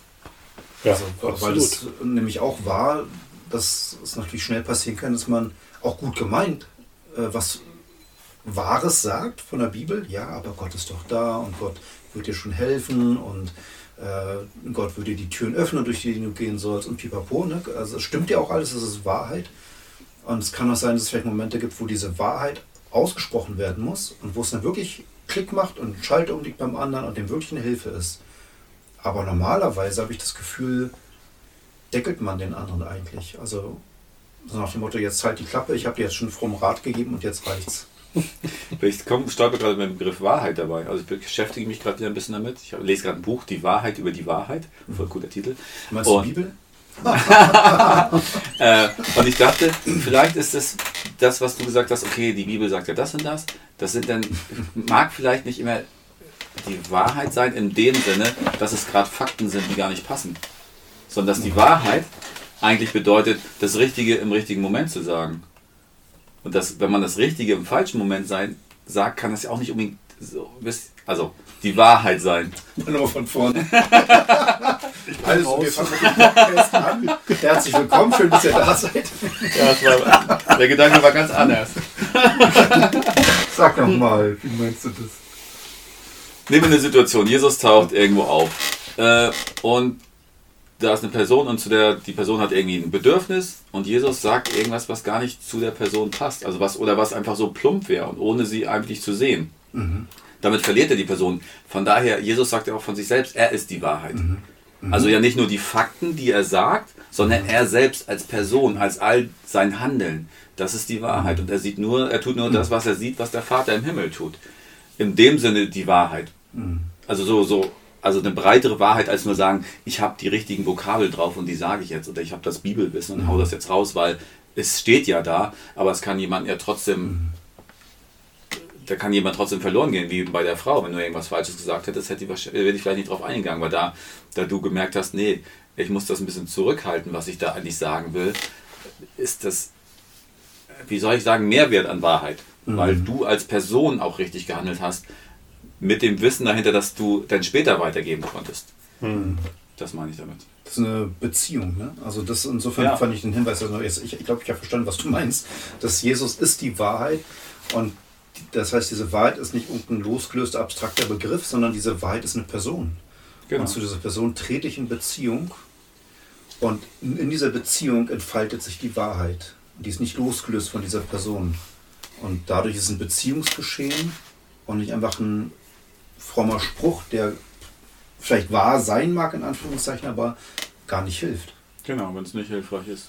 Ja, also, weil absolut. es nämlich auch war, dass es natürlich schnell passieren kann, dass man auch gut gemeint äh, was Wahres sagt von der Bibel. Ja, aber Gott ist doch da und Gott wird dir schon helfen und äh, Gott würde dir die Türen öffnen, durch die du gehen sollst und pipapo. Ne? Also es stimmt ja auch alles, es ist Wahrheit. Und es kann auch sein, dass es vielleicht Momente gibt, wo diese Wahrheit ausgesprochen werden muss und wo es dann wirklich Klick macht und ein Schalter umliegt beim anderen und dem wirklich eine Hilfe ist. Aber normalerweise habe ich das Gefühl, deckelt man den anderen eigentlich. Also so nach dem Motto, jetzt halt die Klappe, ich habe dir jetzt schon fromm Rat gegeben und jetzt reicht's. *laughs* Ich komme, stolper gerade mit dem Begriff Wahrheit dabei. Also ich beschäftige mich gerade wieder ein bisschen damit. Ich lese gerade ein Buch, Die Wahrheit über die Wahrheit. Voll cooler Titel. Meinst du Und- die Bibel? *laughs* Äh, und ich dachte, vielleicht ist es das, was du gesagt hast, okay, die Bibel sagt ja das und das. Das sind dann, mag vielleicht nicht immer die Wahrheit sein in dem Sinne, dass es gerade Fakten sind, die gar nicht passen. Sondern dass die Wahrheit eigentlich bedeutet, das Richtige im richtigen Moment zu sagen. Und dass, wenn man das Richtige im falschen Moment sein, sagt, kann das ja auch nicht unbedingt so, also die Wahrheit sein. Nur von vorne. *laughs* also, wir fangen mit an. Herzlich willkommen, schön, dass ihr da seid. Ja, das war, der Gedanke war ganz anders. *laughs* Sag doch mal, wie meinst du das? Nehmen wir eine Situation, Jesus taucht irgendwo auf äh, und da ist eine Person und zu der die Person hat irgendwie ein Bedürfnis und Jesus sagt irgendwas, was gar nicht zu der Person passt, also was oder was einfach so plump wäre und ohne sie eigentlich zu sehen. Damit verliert er die Person. Von daher, Jesus sagt ja auch von sich selbst, er ist die Wahrheit. Also ja nicht nur die Fakten, die er sagt, sondern er selbst als Person, als all sein Handeln. Das ist die Wahrheit. Und er sieht nur, er tut nur das, was er sieht, was der Vater im Himmel tut. In dem Sinne die Wahrheit. Also so, so, also eine breitere Wahrheit als nur sagen, ich habe die richtigen Vokabeln drauf und die sage ich jetzt oder ich habe das Bibelwissen und hau das jetzt raus, weil es steht ja da, aber es kann jemand ja trotzdem, da kann jemand trotzdem verloren gehen, wie bei der Frau. Wenn du irgendwas Falsches gesagt hättest, hätte ich, wahrscheinlich- wäre ich vielleicht nicht drauf eingegangen, weil da, da du gemerkt hast, nee, ich muss das ein bisschen zurückhalten, was ich da eigentlich sagen will, ist das, wie soll ich sagen, Mehrwert an Wahrheit. Weil du als Person auch richtig gehandelt hast, mit dem Wissen dahinter, dass du dann später weitergeben konntest. Das meine ich damit. Das ist eine Beziehung, ne? Also das insofern Ja. fand ich den Hinweis, also jetzt, ich, ich glaube, ich habe verstanden, was du meinst, dass Jesus ist die Wahrheit und das heißt, diese Wahrheit ist nicht irgendein losgelöster, abstrakter Begriff, sondern diese Wahrheit ist eine Person. Genau. Und zu dieser Person trete ich in Beziehung und in dieser Beziehung entfaltet sich die Wahrheit. Die ist nicht losgelöst von dieser Person. Und dadurch ist ein Beziehungsgeschehen und nicht einfach ein frommer Spruch, der vielleicht wahr sein mag, in Anführungszeichen, aber gar nicht hilft. Genau, wenn es nicht hilfreich ist.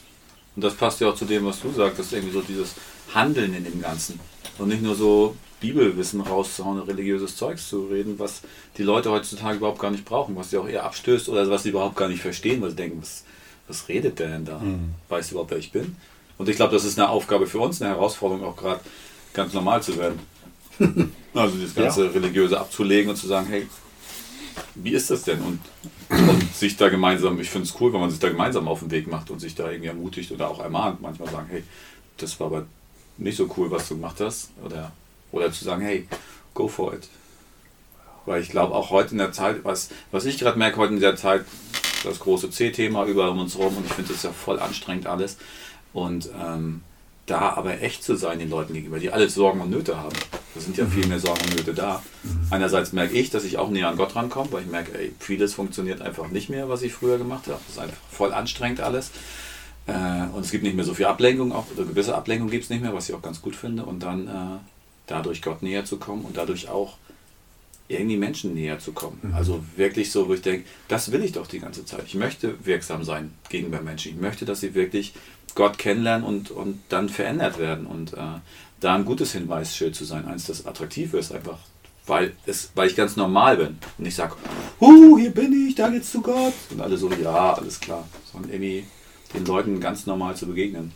Und das passt ja auch zu dem, was du sagtest, irgendwie so dieses Handeln in dem Ganzen. Und nicht nur so Bibelwissen rauszuhauen, religiöses Zeugs zu reden, was die Leute heutzutage überhaupt gar nicht brauchen, was sie auch eher abstößt oder was sie überhaupt gar nicht verstehen, weil sie denken, was, was redet der denn da? Mhm. Weißt du überhaupt, wer ich bin? Und ich glaube, das ist eine Aufgabe für uns, eine Herausforderung auch gerade ganz normal zu werden. *laughs* also das ganze ja. Religiöse abzulegen und zu sagen, hey, wie ist das denn? Und, und sich da gemeinsam, ich finde es cool, wenn man sich da gemeinsam auf den Weg macht und sich da irgendwie ermutigt oder auch ermahnt, manchmal sagen, hey, das war aber nicht so cool, was du gemacht hast. Oder, oder zu sagen, hey, go for it. Weil ich glaube, auch heute in der Zeit, was, was ich gerade merke heute in der Zeit, das große C-Thema über uns rum und ich finde das ja voll anstrengend alles. Und ähm, da aber echt zu sein den Leuten gegenüber, die alle Sorgen und Nöte haben. Da sind ja viel mhm. mehr Sorgen und Nöte da. Mhm. Einerseits merke ich, dass ich auch näher an Gott rankomme, weil ich merke, ey, vieles funktioniert einfach nicht mehr, was ich früher gemacht habe. Das ist einfach voll anstrengend alles. Äh, und es gibt nicht mehr so viel Ablenkung, auch oder gewisse Ablenkung gibt es nicht mehr, was ich auch ganz gut finde. Und dann äh, dadurch Gott näher zu kommen und dadurch auch irgendwie Menschen näher zu kommen. Mhm. Also wirklich so, wo ich denke, das will ich doch die ganze Zeit. Ich möchte wirksam sein gegenüber Menschen. Ich möchte, dass sie wirklich Gott kennenlernen und, und dann verändert werden. Und äh, da ein gutes Hinweisschild zu sein, eins, das attraktiv ist, einfach weil, es, weil ich ganz normal bin. Und ich sage, huh, hier bin ich, da geht's zu Gott. Und alle so, ja, alles klar. Sondern irgendwie den Leuten ganz normal zu begegnen.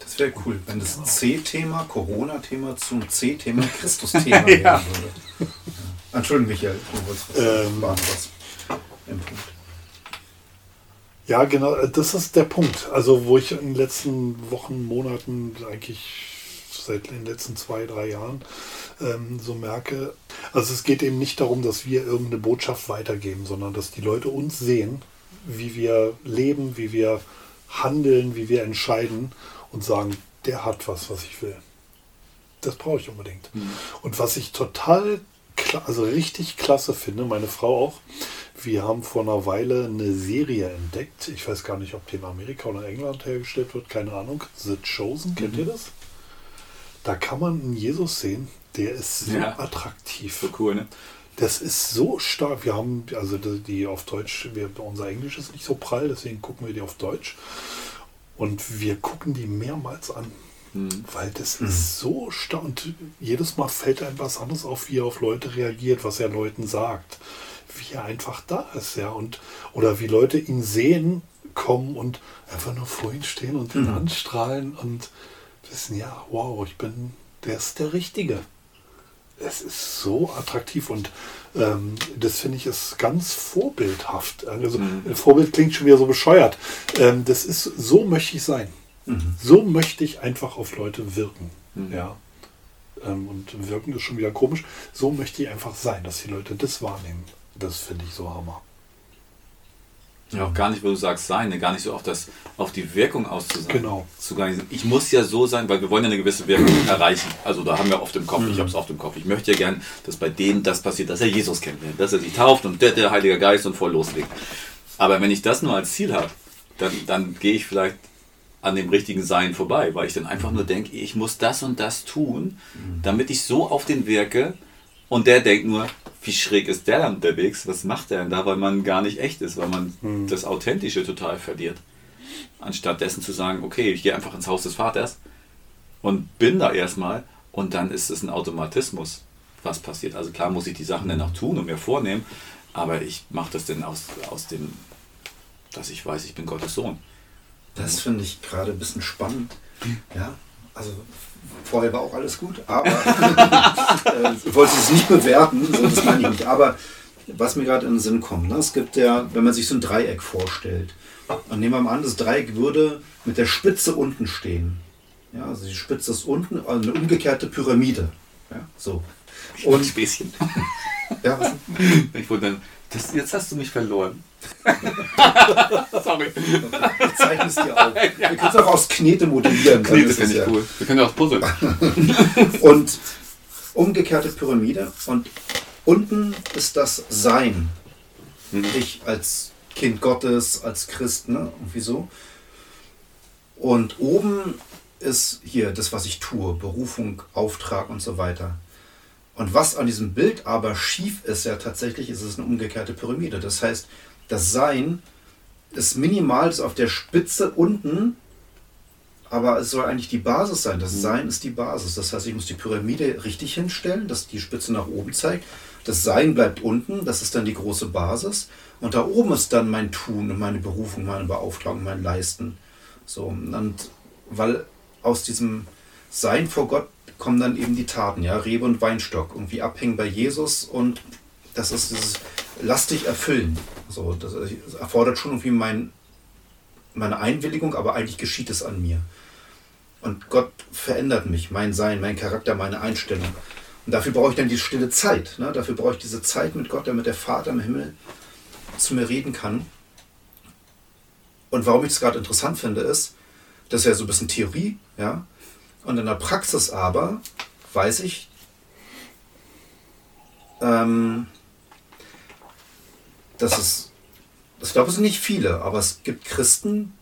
Das wäre cool, wenn das C-Thema, Corona-Thema zum C-Thema *laughs* Christus-Thema werden ja. würde. Entschuldigung, Michael, du wolltest ähm, was im Punkt. Ja, genau, äh, das ist der Punkt. Also, wo ich in den letzten Wochen, Monaten, eigentlich seit den letzten zwei, drei Jahren ähm, so merke, also es geht eben nicht darum, dass wir irgendeine Botschaft weitergeben, sondern dass die Leute uns sehen, wie wir leben, wie wir handeln, wie wir entscheiden und sagen, der hat was, was ich will. Das brauche ich unbedingt. Mhm. Und was ich total, also richtig klasse finde, meine Frau auch, wir haben vor einer Weile eine Serie entdeckt. Ich weiß gar nicht, ob die in Amerika oder England hergestellt wird, keine Ahnung. The Chosen, kennt mhm. ihr das? Da kann man einen Jesus sehen, der ist so ja. attraktiv. So cool, ne? Das ist so stark. Wir haben, also die, auf Deutsch, wir, unser Englisch ist nicht so prall, deswegen gucken wir die auf Deutsch. Und wir gucken die mehrmals an. Mhm. Weil das mhm. ist so stark. Und jedes Mal fällt einem was anderes auf, wie er auf Leute reagiert, was er Leuten sagt wie er einfach da ist, ja. Und, oder wie Leute ihn sehen, kommen und einfach nur vor ihm stehen und ihn mhm. anstrahlen und wissen, ja, wow, ich bin, der ist der Richtige. Es ist so attraktiv und ähm, das finde ich ist ganz vorbildhaft. Also mhm. Vorbild klingt schon wieder so bescheuert. Ähm, das ist, so möchte ich sein. Mhm. So möchte ich einfach auf Leute wirken. Mhm. Ja. Ähm, und wirken ist schon wieder komisch. So möchte ich einfach sein, dass die Leute das wahrnehmen. Das finde ich so Hammer. Ja, auch gar nicht, wo du sagst, sein, ne? gar nicht so auf, das, auf die Wirkung auszusagen. Genau. Zu gar nicht, ich muss ja so sein, weil wir wollen ja eine gewisse Wirkung *clears throat* erreichen. Also da haben wir oft im Kopf, mhm. ich habe es oft im Kopf. Ich möchte ja gern, dass bei denen das passiert, dass er Jesus kennenlernt, dass er sich tauft und der, der Heilige Geist und voll loslegt. Aber wenn ich das nur als Ziel habe, dann, dann gehe ich vielleicht an dem richtigen Sein vorbei, weil ich dann einfach nur denke, ich muss das und das tun, mhm. damit ich so auf den wirke und der denkt nur, wie schräg ist der dann unterwegs? Was macht der denn da? Weil man gar nicht echt ist, weil man hm. das Authentische total verliert. Anstatt dessen zu sagen, okay, ich gehe einfach ins Haus des Vaters und bin da erstmal und dann ist es ein Automatismus, was passiert. Also klar muss ich die Sachen dann auch tun und mir vornehmen, aber ich mache das dann aus, aus dem, dass ich weiß, ich bin Gottes Sohn. Das finde ich gerade ein bisschen spannend. Ja, also vorher war auch alles gut, aber *laughs* äh, ich wollte es nicht bewerten, so, das meine ich nicht. Aber was mir gerade in den Sinn kommt, ne, es gibt ja, wenn man sich so ein Dreieck vorstellt, und nehmen wir mal an, das Dreieck würde mit der Spitze unten stehen. Ja, also die Spitze ist unten, also eine umgekehrte Pyramide. Ja, so. Und Späßchen. *laughs* Ja, was? Ich dann, das, jetzt hast du mich verloren. *laughs* Sorry. Ich zeichne es dir auf. *laughs* Wir können es auch aus Knete modellieren. Knete finde ich ja. cool. Wir können ja auch puzzeln. *laughs* und umgekehrte Pyramide. Und unten ist das Sein. Mhm. Ich als Kind Gottes, als Christ, ne? Irgendwie so. Und oben ist hier das, was ich tue. Berufung, Auftrag und so weiter. Und was an diesem Bild aber schief ist, ja tatsächlich, ist es eine umgekehrte Pyramide. Das heißt, das Sein ist minimal ist auf der Spitze unten, aber es soll eigentlich die Basis sein. Das Sein ist die Basis. Das heißt, ich muss die Pyramide richtig hinstellen, dass die Spitze nach oben zeigt. Das Sein bleibt unten, das ist dann die große Basis. Und da oben ist dann mein Tun und meine Berufung, meine Beauftragung, mein Leisten. So, und weil aus diesem Sein vor Gott kommen dann eben die Taten, ja, Rebe und Weinstock, irgendwie abhängen bei Jesus und das ist dieses lastig erfüllen. So, das erfordert schon irgendwie mein, meine Einwilligung, aber eigentlich geschieht es an mir. Und Gott verändert mich, mein Sein, mein Charakter, meine Einstellung. Und dafür brauche ich dann die stille Zeit. Ne? Dafür brauche ich diese Zeit mit Gott, damit der Vater im Himmel zu mir reden kann. Und warum ich es gerade interessant finde, ist, das ist ja so ein bisschen Theorie, ja. Und in der Praxis aber weiß ich, ähm, dass es, ich glaube, es sind nicht viele, aber es gibt Christen,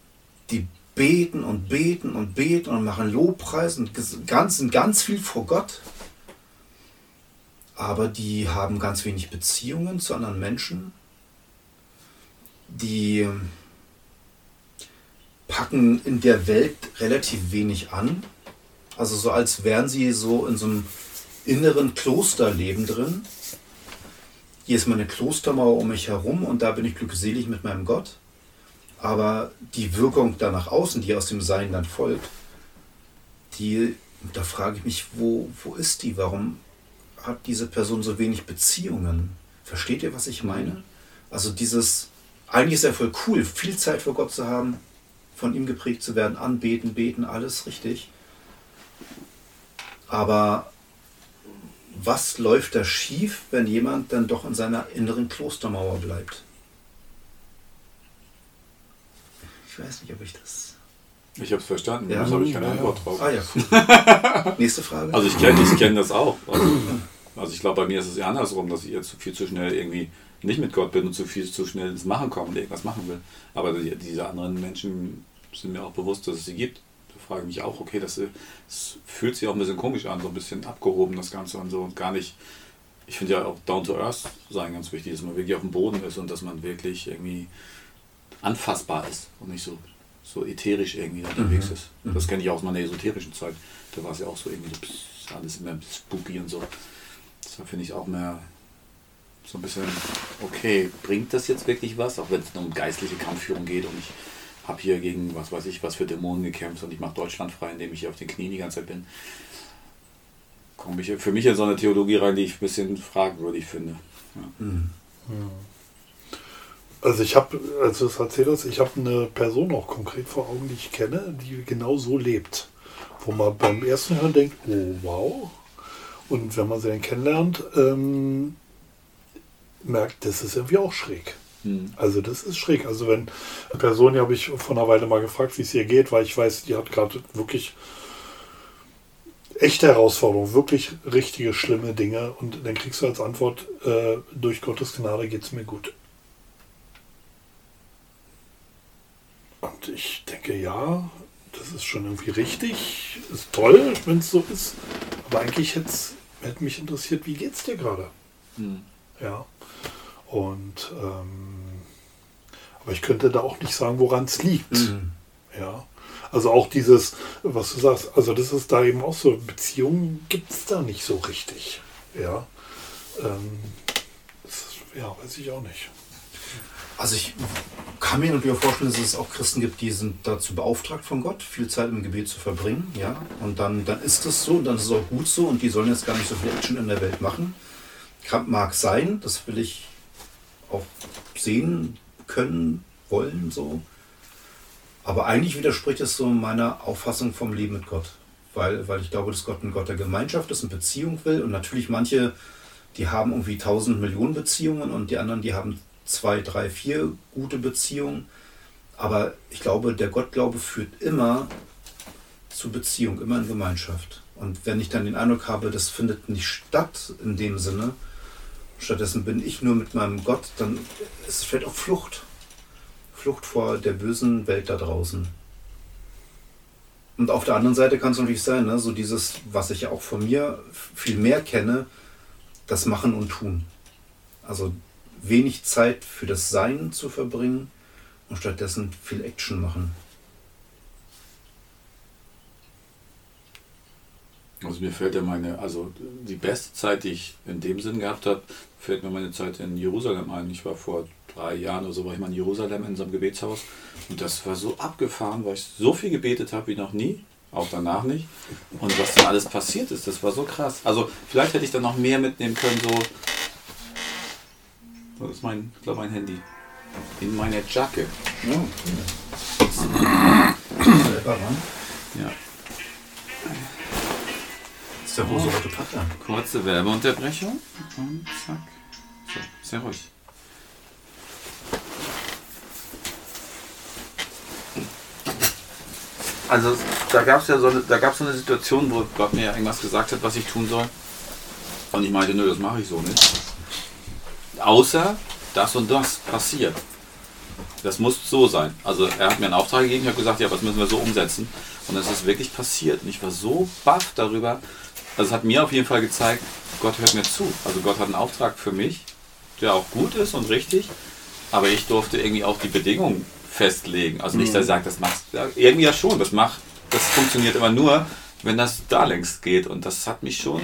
die beten und beten und beten und machen Lobpreis und ganz, sind ganz viel vor Gott, aber die haben ganz wenig Beziehungen zu anderen Menschen. Die packen in der Welt relativ wenig an. Also so als wären sie so in so einem inneren Klosterleben drin. Hier ist meine Klostermauer um mich herum und da bin ich glückselig mit meinem Gott. Aber die Wirkung da nach außen, die aus dem Sein dann folgt, die, da frage ich mich, wo, wo ist die? Warum hat diese Person so wenig Beziehungen? Versteht ihr, was ich meine? Also dieses, eigentlich ist ja voll cool, viel Zeit vor Gott zu haben, von ihm geprägt zu werden, anbeten, beten, alles richtig. Aber was läuft da schief, wenn jemand dann doch in seiner inneren Klostermauer bleibt? Ich weiß nicht, ob ich das. Ich habe es verstanden, ja. da habe ich keine ja, Antwort drauf. Ah ja, cool. *laughs* Nächste Frage. Also ich kenne ich kenn das auch. Also, also ich glaube, bei mir ist es eher andersrum, dass ich jetzt viel zu schnell irgendwie nicht mit Gott bin und zu viel zu schnell ins Machen komme und irgendwas machen will. Aber die, diese anderen Menschen sind mir auch bewusst, dass es sie gibt. Frage ich mich auch, okay, das, das fühlt sich auch ein bisschen komisch an, so ein bisschen abgehoben das Ganze und so und gar nicht. Ich finde ja auch down to earth sein ganz wichtig, dass man wirklich auf dem Boden ist und dass man wirklich irgendwie anfassbar ist und nicht so, so ätherisch irgendwie unterwegs mhm. ist. Das kenne ich auch aus meiner esoterischen Zeit. Da war es ja auch so irgendwie alles immer spooky und so. Da finde ich auch mehr so ein bisschen, okay, bringt das jetzt wirklich was, auch wenn es nur um geistliche Kampfführung geht und ich habe hier gegen was weiß ich was für Dämonen gekämpft und ich mache Deutschland frei, indem ich hier auf den Knien die ganze Zeit bin. Komme ich für mich in so eine Theologie rein, die ich ein bisschen fragwürdig finde. Ja. Mhm. Also ich habe, als du es erzählst, ich habe eine Person auch konkret vor Augen, die ich kenne, die genau so lebt. Wo man beim ersten Hören denkt, oh wow. Und wenn man sie dann kennenlernt, ähm, merkt, das ist irgendwie auch schräg. Mhm. Also das ist schräg. Also wenn eine Person, die habe ich vor einer Weile mal gefragt, wie es ihr geht, weil ich weiß, die hat gerade wirklich echte Herausforderungen, wirklich richtige schlimme Dinge. Und dann kriegst du als Antwort, äh, durch Gottes Gnade geht es mir gut. Und ich denke, ja, das ist schon irgendwie richtig, ist toll, wenn es so ist. Aber eigentlich hätte mich interessiert, wie geht es dir gerade? Mhm. Ja. Und ähm, aber ich könnte da auch nicht sagen, woran es liegt. Mhm. Ja. Also auch dieses, was du sagst, also das ist da eben auch so, Beziehungen gibt es da nicht so richtig. Ja. Ähm, das, ja, weiß ich auch nicht. Also ich kann mir natürlich vorstellen, dass es auch Christen gibt, die sind dazu beauftragt von Gott, viel Zeit im Gebet zu verbringen, ja. Und dann, dann ist es so und dann ist es auch gut so und die sollen jetzt gar nicht so viel Action in der Welt machen. Mag sein, das will ich auch sehen können, wollen, so. Aber eigentlich widerspricht es so meiner Auffassung vom Leben mit Gott. Weil, weil ich glaube, dass Gott ein Gott der Gemeinschaft ist, eine Beziehung will. Und natürlich manche, die haben irgendwie tausend Millionen Beziehungen und die anderen, die haben zwei, drei, vier gute Beziehungen. Aber ich glaube, der Gottglaube führt immer zu Beziehung, immer in Gemeinschaft. Und wenn ich dann den Eindruck habe, das findet nicht statt in dem Sinne, stattdessen bin ich nur mit meinem Gott, dann ist es vielleicht auch Flucht. Flucht vor der bösen Welt da draußen. Und auf der anderen Seite kann es natürlich sein, ne, so dieses, was ich ja auch von mir viel mehr kenne, das Machen und Tun. Also wenig Zeit für das Sein zu verbringen und stattdessen viel Action machen. Also mir fällt ja meine, also die beste Zeit, die ich in dem Sinn gehabt habe, fällt mir meine Zeit in Jerusalem ein. Ich war vor drei Jahren oder so, war ich mal in Jerusalem in so einem Gebetshaus und das war so abgefahren, weil ich so viel gebetet habe wie noch nie, auch danach nicht. Und was dann alles passiert ist, das war so krass. Also vielleicht hätte ich dann noch mehr mitnehmen können, so. Das ist mein, ich glaube mein Handy. In meiner Jacke. Ja. Ja. Ist der rosa-rote Packer. Kurze Werbeunterbrechung und zack. So, sehr ruhig. Also da gab es ja so eine, da gab's so eine Situation, wo Gott mir irgendwas gesagt hat, was ich tun soll. Und ich meinte, nö, das mache ich so nicht. Außer das und das passiert. Das muss so sein. Also er hat mir einen Auftrag gegeben, ich habe gesagt, ja, was müssen wir so umsetzen. Und es ist wirklich passiert. Und ich war so baff darüber. Also es hat mir auf jeden Fall gezeigt, Gott hört mir zu. Also Gott hat einen Auftrag für mich, der auch gut ist und richtig. Aber ich durfte irgendwie auch die Bedingungen festlegen. Also nicht, dass er sagt, das machst ja, irgendwie ja schon. Das macht, das funktioniert immer nur, wenn das da längst geht. Und das hat mich schon,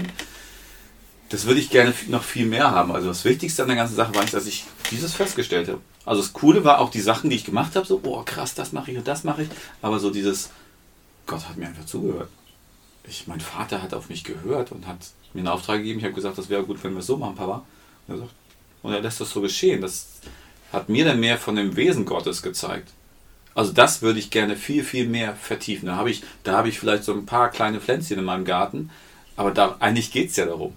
das würde ich gerne noch viel mehr haben. Also das Wichtigste an der ganzen Sache war nicht, dass ich dieses festgestellt habe. Also das Coole war auch die Sachen, die ich gemacht habe, so, boah, krass, das mache ich und das mache ich. Aber so dieses, Gott hat mir einfach zugehört. Ich, mein Vater hat auf mich gehört und hat mir einen Auftrag gegeben. Ich habe gesagt, das wäre gut, wenn wir es so machen, Papa. Und er, sagt, und er lässt das so geschehen. Das hat mir dann mehr von dem Wesen Gottes gezeigt. Also das würde ich gerne viel, viel mehr vertiefen. Da habe ich, da habe ich vielleicht so ein paar kleine Pflänzchen in meinem Garten, aber da, eigentlich geht es ja darum.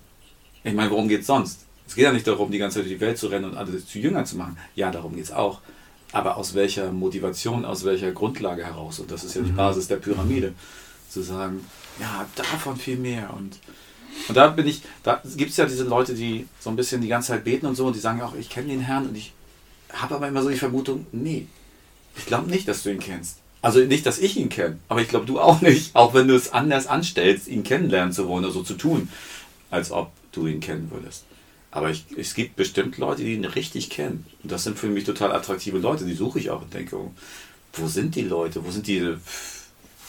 Ich meine, worum geht es sonst? Es geht ja nicht darum, die ganze Zeit durch die Welt zu rennen und alles zu Jüngern zu machen. Ja, darum geht es auch. Aber aus welcher Motivation, aus welcher Grundlage heraus? Und das ist ja die Basis der Pyramide. Zu sagen, ja, davon viel mehr. Und, und da bin ich, da gibt es ja diese Leute, die so ein bisschen die ganze Zeit beten und so und die sagen auch, ich kenne den Herrn und ich habe aber immer so die Vermutung, nee, ich glaube nicht, dass du ihn kennst. Also nicht, dass ich ihn kenne, aber ich glaube du auch nicht, auch wenn du es anders anstellst, ihn kennenlernen zu wollen oder so zu tun, als ob du ihn kennen würdest. Aber ich, es gibt bestimmt Leute, die ihn richtig kennen. Und das sind für mich total attraktive Leute, die suche ich auch und denke, wo sind die Leute? Wo sind die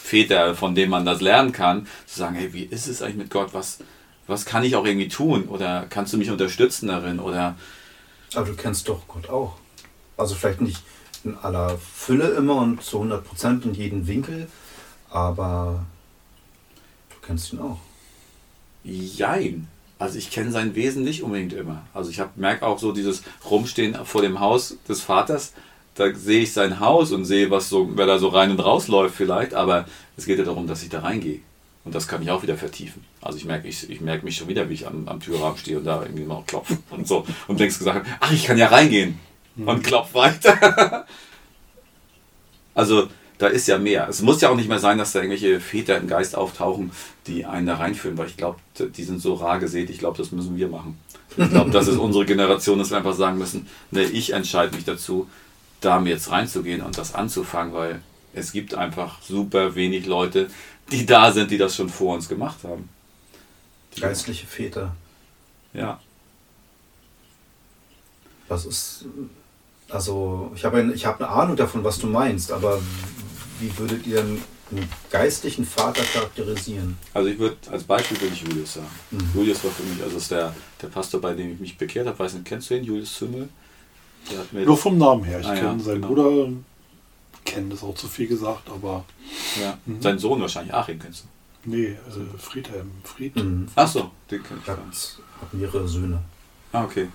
Väter, von denen man das lernen kann? Zu sagen, hey, wie ist es eigentlich mit Gott? Was, was kann ich auch irgendwie tun? Oder kannst du mich unterstützen darin? Oder Aber du kennst doch Gott auch. Also vielleicht nicht in aller Fülle immer und zu 100 Prozent in jedem Winkel, aber du kennst ihn auch. Jein. Also ich kenne sein Wesen nicht unbedingt immer. Also ich merke auch so dieses Rumstehen vor dem Haus des Vaters. Da sehe ich sein Haus und sehe, was so, wer da so rein und raus läuft vielleicht. Aber es geht ja darum, dass ich da reingehe. Und das kann ich auch wieder vertiefen. Also ich merke ich, ich merk mich schon wieder, wie ich am, am Türrahmen stehe und da irgendwie mal klopfe *laughs* und so. Und denkst gesagt, ach, ich kann ja reingehen. Und klopf weiter. *laughs* also da ist ja mehr. Es muss ja auch nicht mehr sein, dass da irgendwelche Väter im Geist auftauchen, die einen da reinführen, weil ich glaube, die sind so rar gesät. Ich glaube, das müssen wir machen. Ich glaube, das ist *laughs* unsere Generation, dass wir einfach sagen müssen, ne, ich entscheide mich dazu, da jetzt reinzugehen und das anzufangen, weil es gibt einfach super wenig Leute, die da sind, die das schon vor uns gemacht haben. Die, Geistliche Väter. ja, Was ist. Also, ich habe ein, ich hab eine Ahnung davon, was du meinst, aber wie würdet ihr einen geistlichen Vater charakterisieren? Also ich würde als Beispiel würde ich Julius sagen. Mhm. Julius war für mich, also ist der, der Pastor, bei dem ich mich bekehrt habe, weiß nicht, kennst du ihn, Julius Zümmel? Nur vom Namen her. Ich Ah, ja, kenne seinen genau. Bruder, kenne das auch zu viel gesagt, aber ja, Mhm. sein Sohn wahrscheinlich, Achim kennst du. nee, also Friedhelm, Fried. Mhm. Ach so, den kenn ich Ich habe mehrere Söhne. Ah, okay.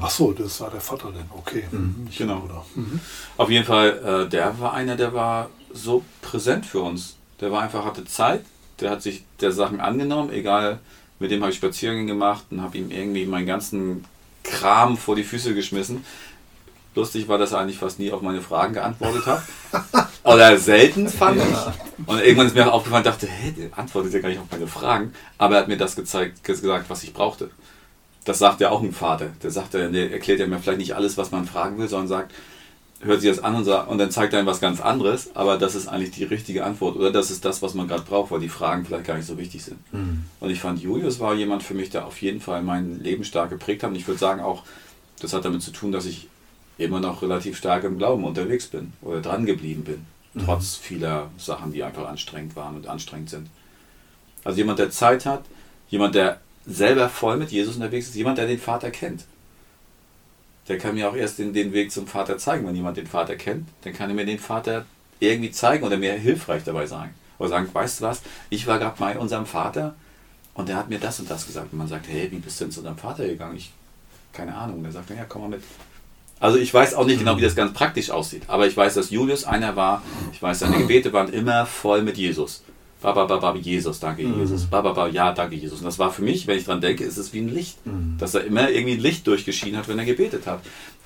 Ach so, das war der Vater denn, okay. Mhm, Nicht genau. Mhm. Auf jeden Fall, äh, der war einer, der war so präsent für uns. Der war einfach, hatte Zeit, der hat sich der Sachen angenommen, egal, mit dem habe ich Spaziergänge gemacht und habe ihm irgendwie meinen ganzen Kram vor die Füße geschmissen. Lustig war, dass er eigentlich fast nie auf meine Fragen geantwortet hat. *laughs* Oder selten fand ich. Und irgendwann ist mir aufgefallen, dachte, hä, der antwortet ja gar nicht auf meine Fragen. Aber er hat mir das gezeigt, gesagt, was ich brauchte. Das sagt ja auch ein Vater. Der sagt ja, der erklärt ja mir vielleicht nicht alles, was man fragen will, sondern sagt, hört sich das an und, sagt, und dann zeigt er einem was ganz anderes, aber das ist eigentlich die richtige Antwort oder das ist das, was man gerade braucht, weil die Fragen vielleicht gar nicht so wichtig sind. Mhm. Und ich fand, Julius war jemand für mich, der auf jeden Fall mein Leben stark geprägt hat. Und ich würde sagen auch, das hat damit zu tun, dass ich immer noch relativ stark im Glauben unterwegs bin oder dran geblieben bin, Mhm. trotz vieler Sachen, die einfach anstrengend waren und anstrengend sind. Also jemand, der Zeit hat, jemand, der selber voll mit Jesus unterwegs ist, jemand, der den Vater kennt. Der kann mir auch erst den, den Weg zum Vater zeigen. Wenn jemand den Vater kennt, dann kann er mir den Vater irgendwie zeigen oder mir hilfreich dabei sein. Oder sagen, weißt du was, ich war gerade bei unserem Vater und der hat mir das und das gesagt. Und man sagt, hey, wie bist du denn zu deinem Vater gegangen? Ich, keine Ahnung. Und er sagt, ja, komm mal mit. Also ich weiß auch nicht genau, wie das ganz praktisch aussieht. Aber ich weiß, dass Julius einer war, ich weiß, seine Gebete waren immer voll mit Jesus. Baba, Baba, Jesus, danke Jesus. Baba, Baba, ja, danke Jesus. Und das war für mich, wenn ich dran denke, ist es wie ein Licht. Dass er immer irgendwie ein Licht durchgeschienen hat, wenn er gebetet hat.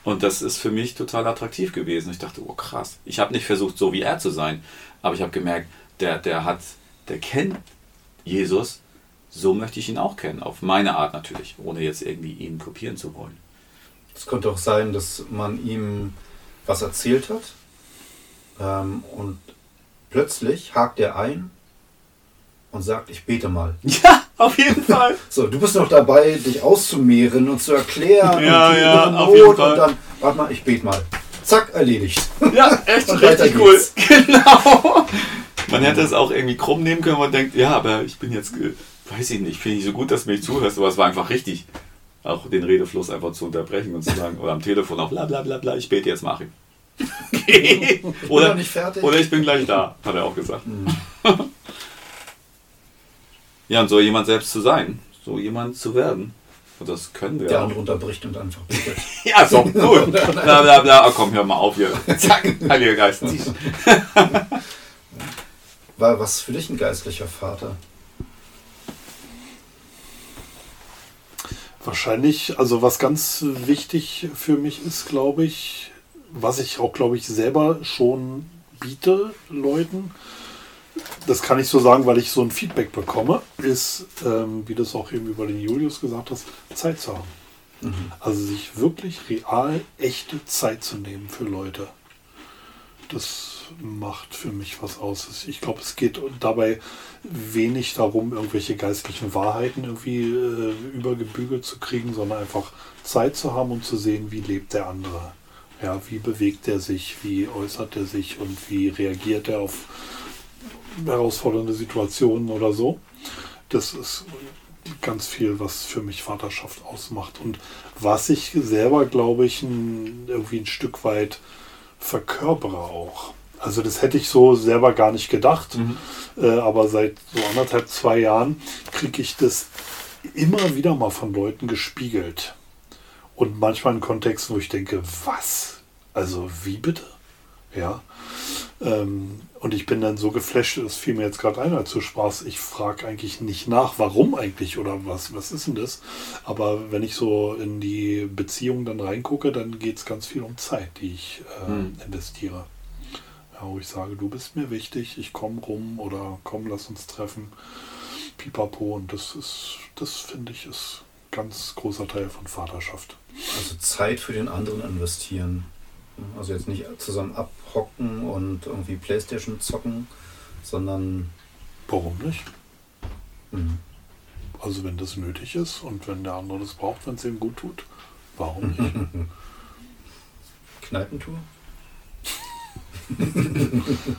Und das ist für mich total attraktiv gewesen. Ich dachte, oh krass. Ich habe nicht versucht, so wie er zu sein, aber ich habe gemerkt, der, der hat, der kennt Jesus, so möchte ich ihn auch kennen. Auf meine Art natürlich, ohne jetzt irgendwie ihn kopieren zu wollen. Es könnte auch sein, dass man ihm was erzählt hat ähm, und plötzlich hakt er ein und sagt, ich bete mal. *laughs* Ja, auf jeden *laughs* Fall. So, du bist noch dabei, dich auszumehren und zu erklären Ja, und die ja, innere auf jeden Fall. und dann, warte mal, ich bete mal. Zack, erledigt. *laughs* Ja, echt richtig cool. geht's. Genau. Man hätte es auch irgendwie krumm nehmen können und denkt, ja, aber ich bin jetzt, ge- weiß ich nicht, finde ich so gut, dass du mir nicht zuhörst, aber es war einfach richtig, auch den Redefluss einfach zu unterbrechen und zu sagen, oder am Telefon auch bla bla bla bla, ich bete jetzt, Mach ich. *laughs* Okay. Oder, noch nicht fertig. oder ich bin gleich da, hat er auch gesagt. *laughs* Ja, und so jemand selbst zu sein, so jemand zu werden. Und das können wir Der auch. andere unterbricht und einfach betet. *laughs* Ja, so, gut. Bla bla bla, oh, komm, hör mal auf hier. Zack, Heiliger Geist. War was für dich ein geistlicher Vater? Wahrscheinlich, also was ganz wichtig für mich ist, glaube ich, was ich auch, glaube ich, selber schon biete Leuten, das kann ich so sagen, weil ich so ein Feedback bekomme, ist, ähm, wie du es auch eben über den Julius gesagt hast, Zeit zu haben. Also sich wirklich real echte Zeit zu nehmen für Leute. Das macht für mich was aus. Ich glaube, es geht dabei wenig darum, irgendwelche geistlichen Wahrheiten irgendwie äh, übergebügelt zu kriegen, sondern einfach Zeit zu haben und zu sehen, wie lebt der andere. Ja, wie bewegt er sich, wie äußert er sich und wie reagiert er auf herausfordernde Situationen oder so. Das ist ganz viel, was für mich Vaterschaft ausmacht und was ich selber, glaube ich, ein, irgendwie ein Stück weit verkörpere auch. Also das hätte ich so selber gar nicht gedacht, äh, aber seit so anderthalb, zwei Jahren kriege ich das immer wieder mal von Leuten gespiegelt. Und manchmal in Kontexten, wo ich denke, was? Also wie bitte? Ja. Ähm, und ich bin dann so geflasht, das fiel mir jetzt gerade ein, als du sprachst, ich frage eigentlich nicht nach, warum eigentlich oder was, was ist denn das? Aber wenn ich so in die Beziehung dann reingucke, dann geht es ganz viel um Zeit, die ich äh, Hm. investiere. Wo ich sage, du bist mir wichtig, ich komme rum oder komm, lass uns treffen. Pipapo. Und das ist, das finde ich, ist ein ganz großer Teil von Vaterschaft. Also Zeit für den anderen investieren. Also jetzt nicht zusammen abhocken und irgendwie Playstation zocken, sondern Warum nicht? mh, Also wenn das nötig ist und wenn der andere das braucht, wenn es ihm gut tut, warum nicht? *laughs* Kneipentour? *laughs*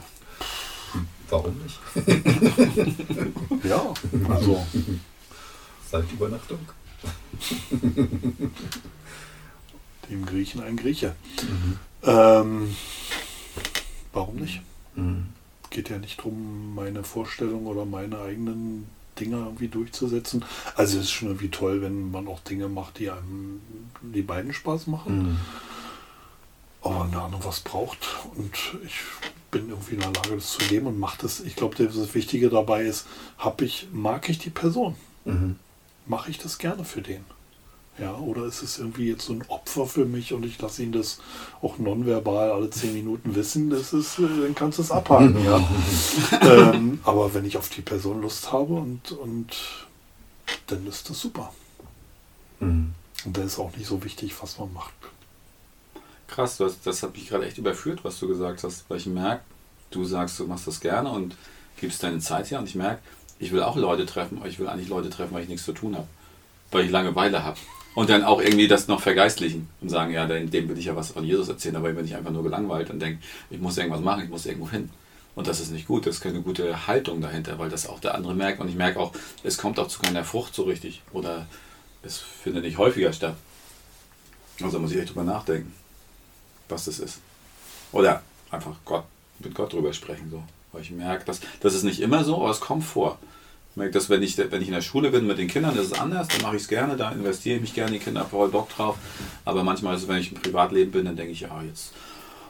Warum nicht? *laughs* ja, also Saltübernachtung? dem Griechen ein Grieche. Mhm. Ähm, warum nicht? Mhm. Geht ja nicht darum, meine Vorstellung oder meine eigenen Dinge irgendwie durchzusetzen. Also es ist schon irgendwie toll, wenn man auch Dinge macht, die einem die beiden Spaß machen. Mhm. Aber eine Ahnung was braucht und ich bin irgendwie in der Lage, das zu leben und mache das. Ich glaube, das Wichtige dabei ist, hab ich, mag ich die Person? Mhm. Mache ich das gerne für den? Ja, oder ist es irgendwie jetzt so ein Opfer für mich und ich lasse ihn das auch nonverbal alle zehn Minuten wissen, das ist, äh, dann kannst du es abhaken, ja. *laughs* *laughs* ähm, aber wenn ich auf die Person Lust habe und, und dann ist das super. Mhm. Und dann ist auch nicht so wichtig, was man macht. Krass, das, das hat mich gerade echt überführt, was du gesagt hast, weil ich merke, du sagst, du machst das gerne und gibst deine Zeit her und ich merke, ich will auch Leute treffen, aber ich will eigentlich Leute treffen, weil ich nichts zu tun habe, weil ich Langeweile habe. Und dann auch irgendwie das noch vergeistlichen und sagen, ja, dem, will ich ja was von Jesus erzählen, aber ich einfach nur gelangweilt und denke, ich muss irgendwas machen, ich muss irgendwo hin. Und das ist nicht gut, das ist keine gute Haltung dahinter, weil das auch der andere merkt. Und ich merke auch, es kommt auch zu keiner Frucht so richtig. Oder es findet nicht häufiger statt. Also muss ich echt drüber nachdenken, was das ist. Oder einfach Gott, mit Gott drüber sprechen. So. Weil ich merke, dass, das ist nicht immer so, aber es kommt vor. Ich merke, dass wenn ich, wenn ich in der Schule bin mit den Kindern, ist es anders, dann mache ich es gerne, da investiere ich mich gerne die Kinder, habe voll Bock drauf. Aber manchmal ist es, wenn ich im Privatleben bin, dann denke ich, ja, jetzt,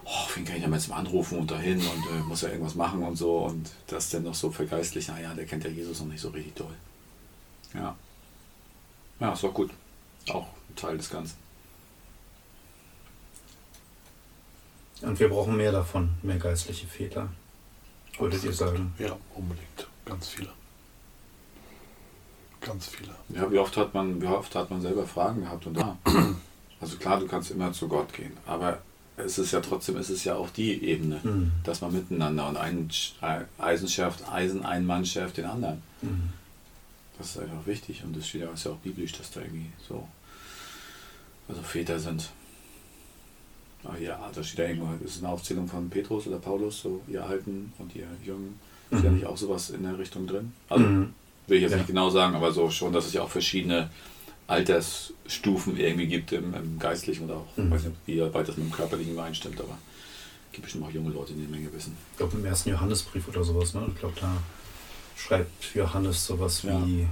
oh, wen kann ich denn jetzt mal anrufen und dahin und äh, muss ja irgendwas machen und so. Und das dann noch so vergeistlich, naja, der kennt ja Jesus noch nicht so richtig toll. Ja. Ja, ist auch gut. Auch ein Teil des Ganzen. Und wir brauchen mehr davon, mehr geistliche Väter. Würdet ihr sagen? Ja, unbedingt. Ganz viele. Ganz viele. Ja, wie oft hat man, wie oft hat man selber Fragen gehabt und da. Also klar, du kannst immer zu Gott gehen, aber es ist ja trotzdem, es ist ja auch die Ebene, Mhm. dass man miteinander und ein Eisen schärft Eisen, ein Mann schärft den anderen. Mhm. Das ist einfach wichtig und das steht ja, ist ja auch biblisch, dass da irgendwie so, also Väter sind. Ah, ja, da steht ja irgendwo, das ist eine Aufzählung von Petrus oder Paulus, so ihr Alten und ihr Jungen. Ist ja Mhm. nicht auch sowas in der Richtung drin? Also Mhm. will ich jetzt Ja. nicht genau sagen, aber so schon, dass es ja auch verschiedene Altersstufen irgendwie gibt im, im Geistlichen oder auch, Mhm. weiß nicht, wie weit das mit dem Körperlichen übereinstimmt, aber gibt bestimmt auch junge Leute, die eine Menge wissen. Ich glaube im ersten Johannesbrief oder sowas, ne? Ich glaube, da schreibt Johannes sowas Ja. wie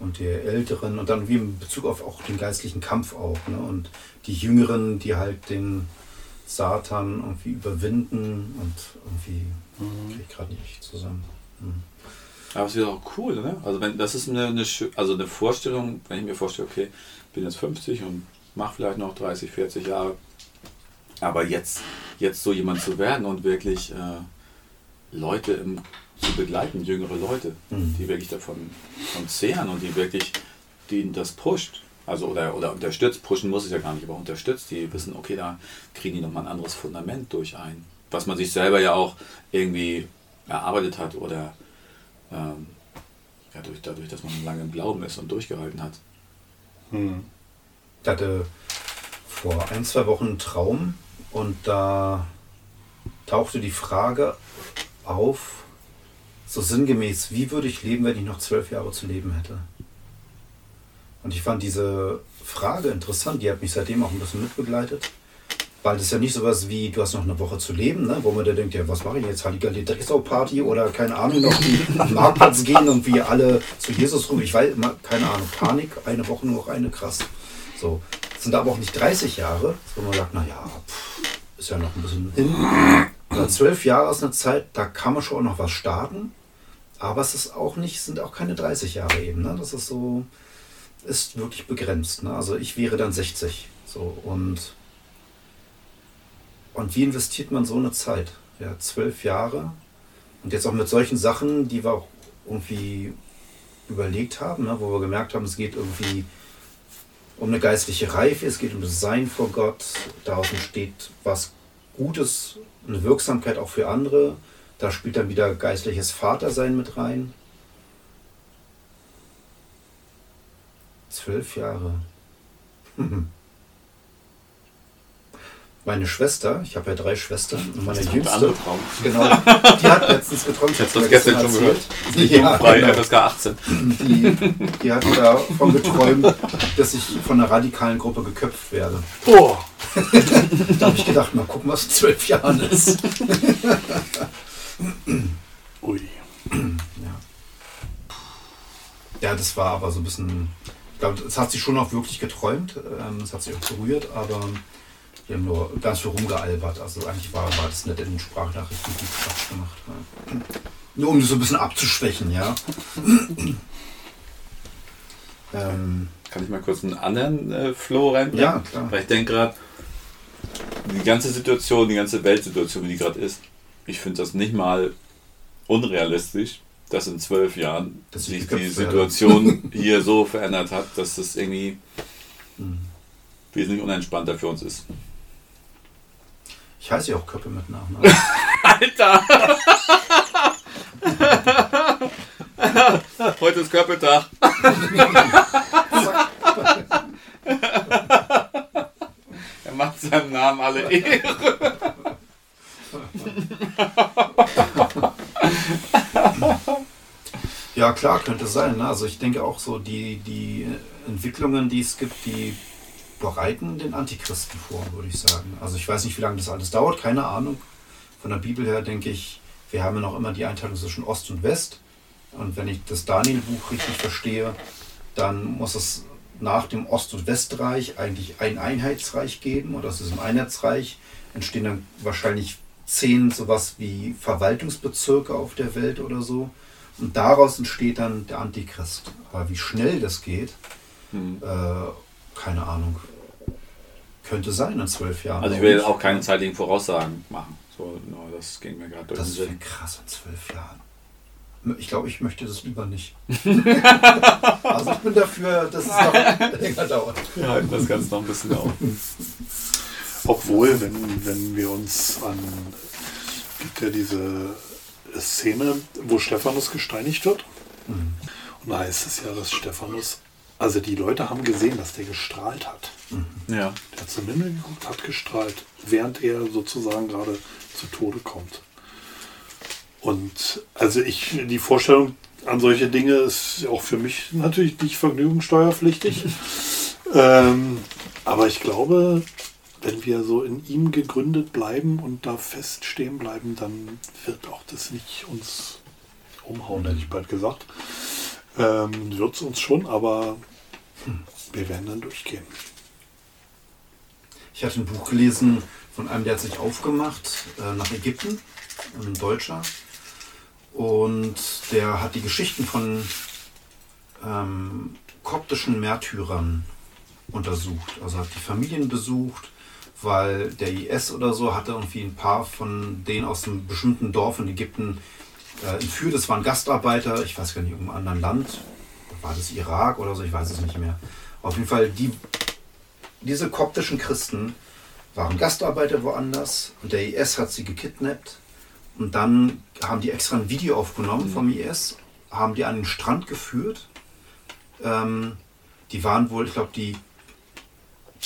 und die Älteren und dann wie in Bezug auf auch den geistlichen Kampf auch, ne? Und die Jüngeren, die halt den Satan irgendwie überwinden und irgendwie kriege ich gerade nicht zusammen. Mhm. Aber es ist auch cool, ne? Also wenn das ist eine, eine, also eine Vorstellung, wenn ich mir vorstelle, okay, bin jetzt 50 und mache vielleicht noch 30, 40 Jahre, aber jetzt, jetzt so jemand zu werden und wirklich äh, Leute im, zu begleiten, jüngere Leute, Mhm. die wirklich davon von zehren und die wirklich, die das pusht. Also oder, oder unterstützt, pushen muss es ja gar nicht, aber unterstützt, die wissen, okay, da kriegen die nochmal ein anderes Fundament durch ein. Was man sich selber ja auch irgendwie erarbeitet hat oder ähm, ja, durch, dadurch, dass man lange im Glauben ist und durchgehalten hat. Hm. Ich hatte vor ein, zwei Wochen einen Traum und da tauchte die Frage auf, so sinngemäß, wie würde ich leben, wenn ich noch zwölf Jahre zu leben hätte? Und ich fand diese Frage interessant, die hat mich seitdem auch ein bisschen mitbegleitet. Weil das ist ja nicht sowas wie, du hast noch eine Woche zu leben, ne? wo man da denkt, ja, was mache ich jetzt? Halligalli Drecksau-Party oder keine Ahnung, noch die *laughs* Marktplatz gehen und wir alle zu Jesus rum. Ich weiß immer, keine Ahnung, Panik, eine Woche nur noch eine, krass. So. Das sind aber auch nicht 30 Jahre, wo man sagt, naja, ist ja noch ein bisschen hin. Oder zwölf Jahre ist eine Zeit, da kann man schon auch noch was starten. Aber es ist auch nicht, sind auch keine 30 Jahre eben. Ne? Das ist so, ist wirklich begrenzt. Ne? Also ich wäre dann 60. So, und, und wie investiert man so eine Zeit? Ja, zwölf Jahre. Und jetzt auch mit solchen Sachen, die wir auch irgendwie überlegt haben, ne? wo wir gemerkt haben, es geht irgendwie um eine geistliche Reife, es geht um das Sein vor Gott. Daraus entsteht was Gutes, eine Wirksamkeit auch für andere. Da spielt dann wieder geistliches Vatersein mit rein. Zwölf Jahre. *laughs* Meine Schwester, ich habe ja drei Schwestern, und meine Das jüngste, genau, die hat letztens geträumt. Ich habe hab das gestern schon gehört. erzählt. Ja, Frei, genau. FSK 18. Die, die hat davon geträumt, dass ich von einer radikalen Gruppe geköpft werde. Oh, Da habe ich gedacht, mal gucken, was in zwölf Jahren ist. ui. Ja. ja, das war aber so ein bisschen. Ich glaube, das hat sie schon auch wirklich geträumt. ähm, Das hat sie auch berührt, aber wir haben nur ganz viel rumgealbert. Also eigentlich war, war das nicht in den Sprachnachrichten gut Quatsch gemacht. Ja. Nur um das so ein bisschen abzuschwächen, ja. *clears throat* ähm, Kann ich mal kurz einen anderen äh, Flow reinbringen? ja, klar. Weil ich denke gerade, die ganze Situation, die ganze Weltsituation, wie die gerade ist, ich finde das nicht mal unrealistisch, dass in zwölf Jahren ich sich die. Situation *laughs* hier so verändert hat, dass das irgendwie Hm. wesentlich unentspannter für uns ist. Ich heiße ja auch Köppe mit Nachnamen. *laughs* Alter! *laughs* Heute ist Körpertag. er macht seinem Namen alle Ehre. Ja, klar, könnte sein. Ne? Also ich denke auch so, die, die Entwicklungen, die es gibt, die bereiten den Antichristen vor, würde ich sagen. Also ich weiß nicht, wie lange das alles dauert, keine Ahnung. Von der Bibel her denke ich, wir haben ja noch immer die Einteilung zwischen Ost und West. Und wenn ich das Daniel-Buch richtig verstehe, dann muss es nach dem Ost- und Westreich eigentlich ein Einheitsreich geben. Und aus diesem Einheitsreich entstehen dann wahrscheinlich zehn sowas wie Verwaltungsbezirke auf der Welt oder so. Und daraus entsteht dann der Antichrist. Aber wie schnell das geht, Hm. äh, keine Ahnung. Könnte sein in zwölf Jahren. Also ich will auch keine zeitlichen Voraussagen machen. So, no, das ging mir gerade durch Das wäre krass in zwölf Jahren. Ich glaube, ich möchte das lieber nicht. *laughs* also ich bin dafür, dass es noch *laughs* länger dauert. Wir halten das Ganze noch ein bisschen auf. Obwohl, wenn, wenn wir uns an. gibt ja diese Szene, wo Stephanus gesteinigt wird. Mhm. Und da heißt es ja, dass Stephanus. Also die Leute haben gesehen, dass der gestrahlt hat. Ja. Der hat zum Himmel geguckt, hat gestrahlt, während er sozusagen gerade zu Tode kommt. Und also ich, die Vorstellung an solche Dinge ist auch für mich natürlich nicht vergnügungssteuerpflichtig. *laughs* ähm, aber ich glaube, wenn wir so in ihm gegründet bleiben und da fest stehen bleiben, dann wird auch das nicht uns umhauen, hätte ich bald gesagt. Ähm, wird es uns schon, aber wir werden dann durchgehen. Ich hatte ein Buch gelesen von einem, der hat sich aufgemacht äh, nach Ägypten, ein Deutscher. Und der hat die Geschichten von ähm, koptischen Märtyrern untersucht. Also hat die Familien besucht, weil der IS oder so hatte irgendwie ein paar von denen aus einem bestimmten Dorf in Ägypten äh, entführt. Das waren Gastarbeiter, ich weiß gar nicht, in einem anderen Land. War das Irak oder so, ich weiß es nicht mehr. Auf jeden Fall, die, diese koptischen Christen waren Gastarbeiter woanders und der IS hat sie gekidnappt. Und dann haben die extra ein Video aufgenommen vom IS, haben die an den Strand geführt. Ähm, die waren wohl, ich glaube, die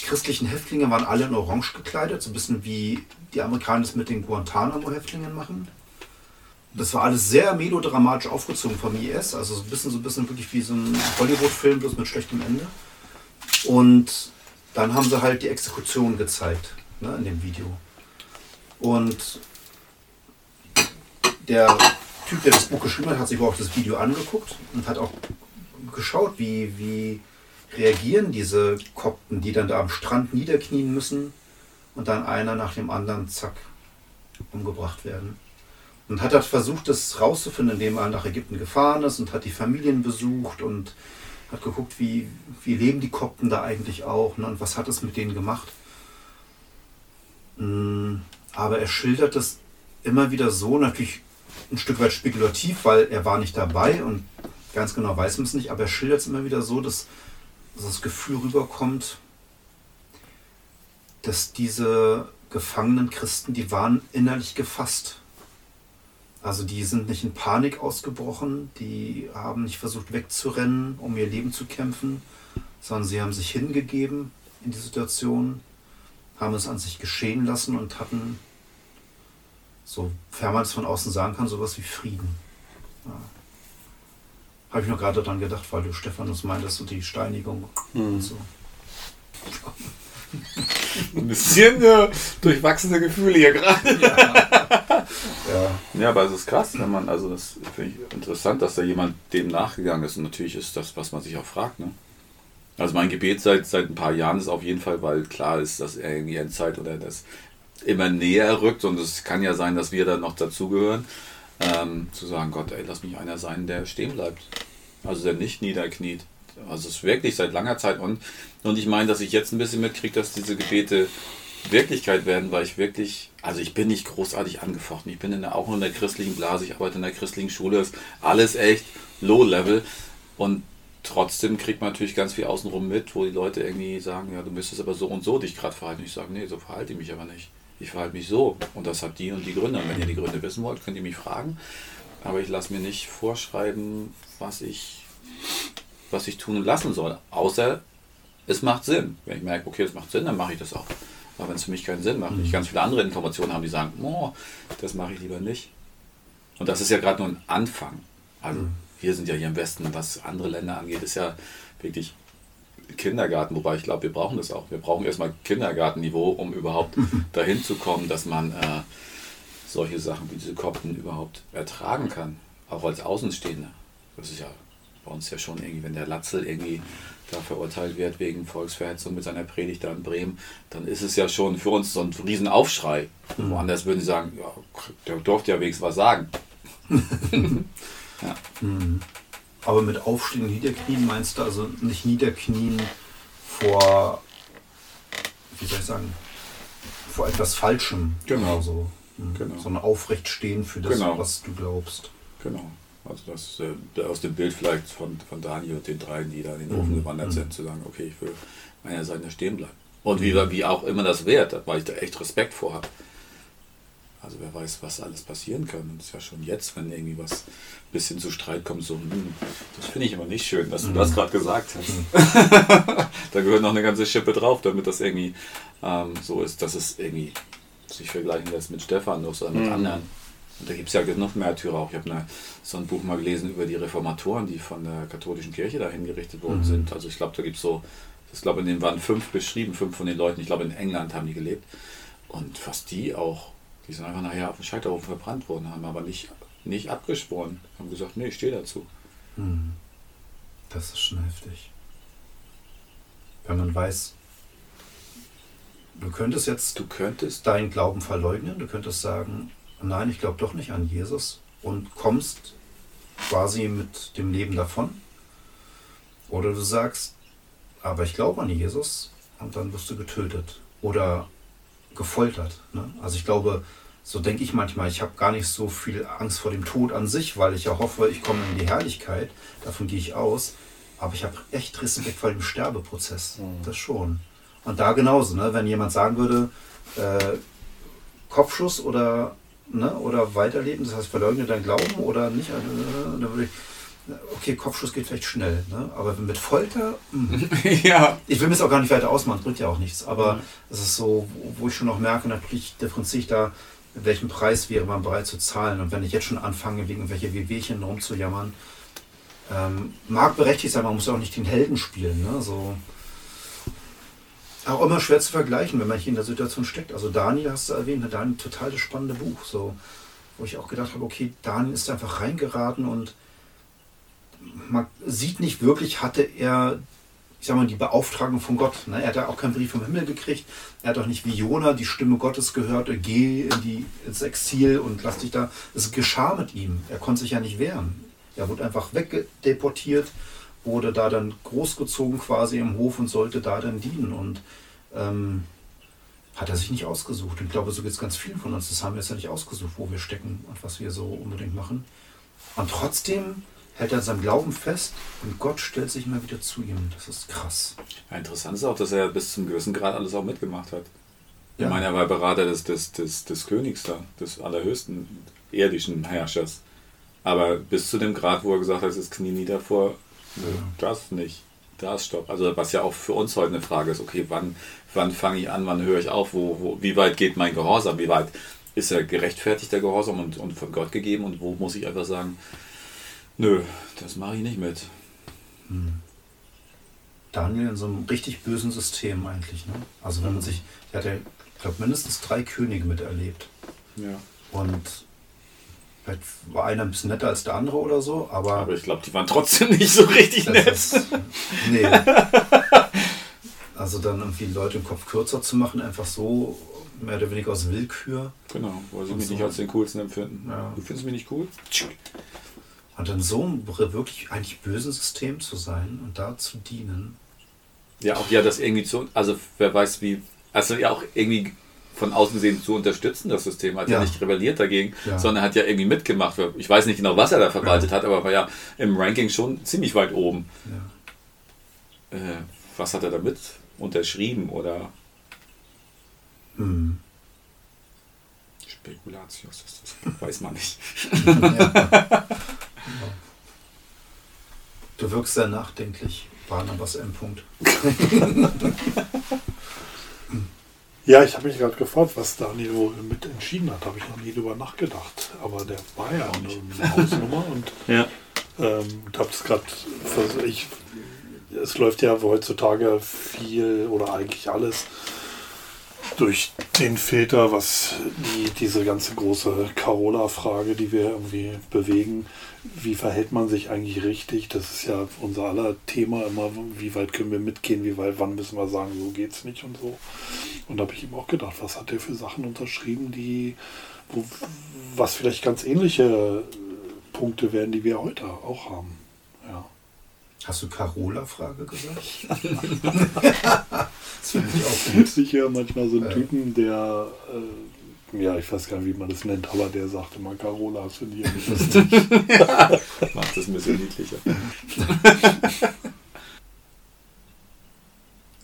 christlichen Häftlinge waren alle in Orange gekleidet, so ein bisschen wie die Amerikaner es mit den Guantanamo-Häftlingen machen. Das war alles sehr melodramatisch aufgezogen vom IS, also so ein bisschen, so ein bisschen wirklich wie so ein Hollywood-Film, bloß mit schlechtem Ende. Und dann haben sie halt die Exekution gezeigt ne, in dem Video. Und der Typ, der das Buch geschrieben hat, hat sich auch das Video angeguckt und hat auch geschaut, wie, wie reagieren diese Kopten, die dann da am Strand niederknien müssen und dann einer nach dem anderen, zack, umgebracht werden. Und hat halt versucht, das rauszufinden, indem er nach Ägypten gefahren ist und hat die Familien besucht und hat geguckt, wie, wie leben die Kopten da eigentlich auch ne, und was hat es mit denen gemacht. Mm, Aber er schildert es immer wieder so, natürlich ein Stück weit spekulativ, weil er war nicht dabei und ganz genau weiß man es nicht, aber er schildert es immer wieder so, dass, dass das Gefühl rüberkommt, dass diese gefangenen Christen, die waren innerlich gefasst. Also die sind nicht in Panik ausgebrochen, die haben nicht versucht wegzurennen, um ihr Leben zu kämpfen, sondern sie haben sich hingegeben in die Situation, haben es an sich geschehen lassen und hatten, sofern man es von außen sagen kann, sowas wie Frieden. Ja. Habe ich nur gerade daran gedacht, weil du Stephanus meintest und die Steinigung und so. *laughs* Ein bisschen äh, durchwachsene Gefühle hier gerade. *laughs* Ja. Ja, aber es ist krass, wenn man, also das finde ich interessant, dass da jemand dem nachgegangen ist. Und natürlich ist das, was man sich auch fragt. Ne? Also mein Gebet seit, seit ein paar Jahren ist auf jeden Fall, weil klar ist, dass er irgendwie Endzeit oder das immer näher rückt und es kann ja sein, dass wir da noch dazugehören, ähm, zu sagen, Gott, ey, lass mich einer sein, der stehen bleibt. Also der nicht niederkniet. Also es ist wirklich seit langer Zeit und, und ich meine, dass ich jetzt ein bisschen mitkriege, dass diese Gebete Wirklichkeit werden, weil ich wirklich, also ich bin nicht großartig angefochten. Ich bin in der, auch in der christlichen Blase, ich arbeite in der christlichen Schule, ist alles echt low level und trotzdem kriegt man natürlich ganz viel außenrum mit, wo die Leute irgendwie sagen, ja, du müsstest aber so und so dich gerade verhalten. Ich sage, nee, so verhalte ich mich aber nicht. Ich verhalte mich so und das hat die und die Gründe. Und wenn ihr die Gründe wissen wollt, könnt ihr mich fragen. Aber ich lasse mir nicht vorschreiben, was ich, was ich tun und lassen soll. Außer es macht Sinn. Wenn ich merke, okay, es macht Sinn, dann mache ich das auch. Aber wenn es für mich keinen Sinn macht, mhm. ich ganz viele andere Informationen habe, die sagen, oh, das mache ich lieber nicht. Und das ist ja gerade nur ein Anfang. Also mhm. wir sind ja hier im Westen, was andere Länder angeht, ist ja wirklich Kindergarten, wobei ich glaube, wir brauchen das auch. Wir brauchen erstmal Kindergartenniveau, um überhaupt *laughs* dahin zu kommen, dass man äh, solche Sachen wie diese Kopten überhaupt ertragen kann, auch als Außenstehender. Das ist ja bei uns ja schon irgendwie, wenn der Latzel irgendwie da verurteilt wird wegen Volksverhetzung mit seiner Predigt da in Bremen, dann ist es ja schon für uns so ein Riesenaufschrei. Mhm. Woanders würden sie sagen, ja, der durfte ja wenigstens was sagen. *laughs* *laughs* ja. Mhm. Aber mit Aufstehen und Niederknien meinst du also nicht Niederknien vor, wie soll ich sagen, vor etwas Falschem. Genau. So, mhm. genau. Sondern aufrecht stehen für das, genau. was du glaubst. Genau. Also das äh, aus dem Bild vielleicht von, von Daniel und den dreien, die da in den Ofen mhm. gewandert mhm. sind, zu sagen, okay, ich will meiner Seite stehen bleiben. Und wie, wie auch immer das wird, weil ich da echt Respekt vor habe. Also wer weiß, was alles passieren kann. Und es ist ja schon jetzt, wenn irgendwie was ein bisschen zu Streit kommt, so, hm, das finde ich immer nicht schön, dass du mhm. das gerade gesagt hast. Mhm. *laughs* da gehört noch eine ganze Schippe drauf, damit das irgendwie ähm, so ist, dass es irgendwie sich vergleichen lässt mit Stephanus oder mit mhm. anderen. Und da gibt es ja genug Märtyrer auch. Ich habe so ein Buch mal gelesen über die Reformatoren, die von der katholischen Kirche da hingerichtet worden mhm. sind. Also ich glaube, da gibt es so, ich glaube, in denen waren fünf beschrieben, fünf von den Leuten. Ich glaube, in England haben die gelebt. Und fast die auch die sind einfach nachher auf dem Scheiterhaufen verbrannt worden, haben aber nicht, nicht abgeschworen. Haben gesagt, nee, ich stehe dazu. Hm. Das ist schon heftig. Wenn man weiß, du könntest jetzt du könntest deinen Glauben verleugnen, du könntest sagen, nein, ich glaube doch nicht an Jesus und kommst quasi mit dem Leben davon. Oder du sagst, aber ich glaube an Jesus und dann wirst du getötet. Oder gefoltert. Ne? Also ich glaube, so denke ich manchmal, ich habe gar nicht so viel Angst vor dem Tod an sich, weil ich ja hoffe, ich komme in die Herrlichkeit. Davon gehe ich aus. Aber ich habe echt Respekt vor dem Sterbeprozess. Mhm. Das schon. Und da genauso, ne? wenn jemand sagen würde, äh, Kopfschuss oder, ne, oder weiterleben, das heißt verleugne dein Glauben oder nicht, äh, dann würde ich, okay, Kopfschuss geht vielleicht schnell, ne? aber mit Folter, hm. *laughs* ja. ich will mir das auch gar nicht weiter ausmachen, bringt ja auch nichts, aber es mhm. ist so, wo ich schon noch merke, natürlich differenziere ich da, welchen Preis wäre man bereit zu zahlen und wenn ich jetzt schon anfange, wegen welcher Wehwehchen rumzujammern, ähm, mag berechtigt sein, man muss auch nicht den Helden spielen, ne? so, auch immer schwer zu vergleichen, wenn man hier in der Situation steckt. Also Daniel hast du erwähnt, ne? Daniel total das spannende Buch, so, wo ich auch gedacht habe, okay, Daniel ist einfach reingeraten und man sieht nicht wirklich, hatte er, ich sag mal, die Beauftragung von Gott. Ne? Er hat ja auch keinen Brief vom Himmel gekriegt. Er hat auch nicht wie Jona die Stimme Gottes gehört, geh in die, ins Exil und lass dich da. Es geschah mit ihm. Er konnte sich ja nicht wehren. Er wurde einfach wegdeportiert, wurde da dann großgezogen quasi im Hof und sollte da dann dienen. Und ähm, hat er sich nicht ausgesucht. Und ich glaube, so geht es ganz vielen von uns. Das haben wir jetzt ja nicht ausgesucht, wo wir stecken und was wir so unbedingt machen. Und trotzdem hält er an seinem Glauben fest und Gott stellt sich immer wieder zu ihm. Das ist krass. Ja, interessant ist auch, dass er bis zum gewissen Grad alles auch mitgemacht hat. Ja. Ich meine, er war Berater des, des, des, des Königs da, des allerhöchsten irdischen Herrschers. Aber bis zu dem Grad, wo er gesagt hat, es Knie nieder vor, ja. das nicht. Da ist Stopp. Also was ja auch für uns heute eine Frage ist, okay, wann, wann fange ich an, wann höre ich auf, wo, wo, wie weit geht mein Gehorsam, wie weit ist er gerechtfertigt, der Gehorsam und, und von Gott gegeben und wo muss ich einfach sagen, Nö, das mache ich nicht mit. Hm. Daniel in so einem richtig bösen System eigentlich. Ne? Also wenn man sich, er hat ja, ich glaube, mindestens drei Könige miterlebt. Ja. Und vielleicht war einer ein bisschen netter als der andere oder so, aber. Aber ich glaube, die waren trotzdem *laughs* nicht so richtig nett. Ist, nee. also dann irgendwie Leute im Kopf kürzer zu machen, einfach so mehr oder weniger aus Willkür. Genau, weil sie mich so. nicht als den coolsten empfinden. Ja. Du findest mich nicht cool? Und in so einem wirklich eigentlich bösen System zu sein und da zu dienen. Ja, auch ja, das irgendwie zu, also wer weiß wie, also ja auch irgendwie von außen gesehen zu unterstützen, das System. Hat ja, ja nicht rebelliert dagegen, ja. sondern hat ja irgendwie mitgemacht. Ich weiß nicht genau, was er da verwaltet ja. hat, aber war ja im Ranking schon ziemlich weit oben. Äh, was hat er damit unterschrieben oder? Hm. Spekulatius das. Weiß man nicht. *laughs* Du wirkst sehr nachdenklich, Barnabas M. Punkt. Ja, ich habe mich gerade gefragt, was Danilo mit entschieden hat. Habe ich noch nie drüber nachgedacht. Aber der war ja eine, eine Hausnummer und Ja. ähm, habe es gerade Es läuft ja heutzutage viel oder eigentlich alles durch den Filter, was die, diese ganze große Carola-Frage, die wir irgendwie bewegen, wie verhält man sich eigentlich richtig? Das ist ja unser aller Thema immer, wie weit können wir mitgehen, wie weit, wann müssen wir sagen, so geht's nicht und so. Und da habe ich ihm auch gedacht, was hat der für Sachen unterschrieben, die, wo, was vielleicht ganz ähnliche Punkte wären, die wir heute auch haben. Hast du Carola-Frage gesagt? *laughs* das finde ich auch gut. Ich höre manchmal so einen. Typen, der, äh, ja, ich weiß gar nicht, wie man das nennt, aber der sagt immer Carola, *laughs* *laughs* das ich ja nicht lustig. Macht es ein bisschen niedlicher.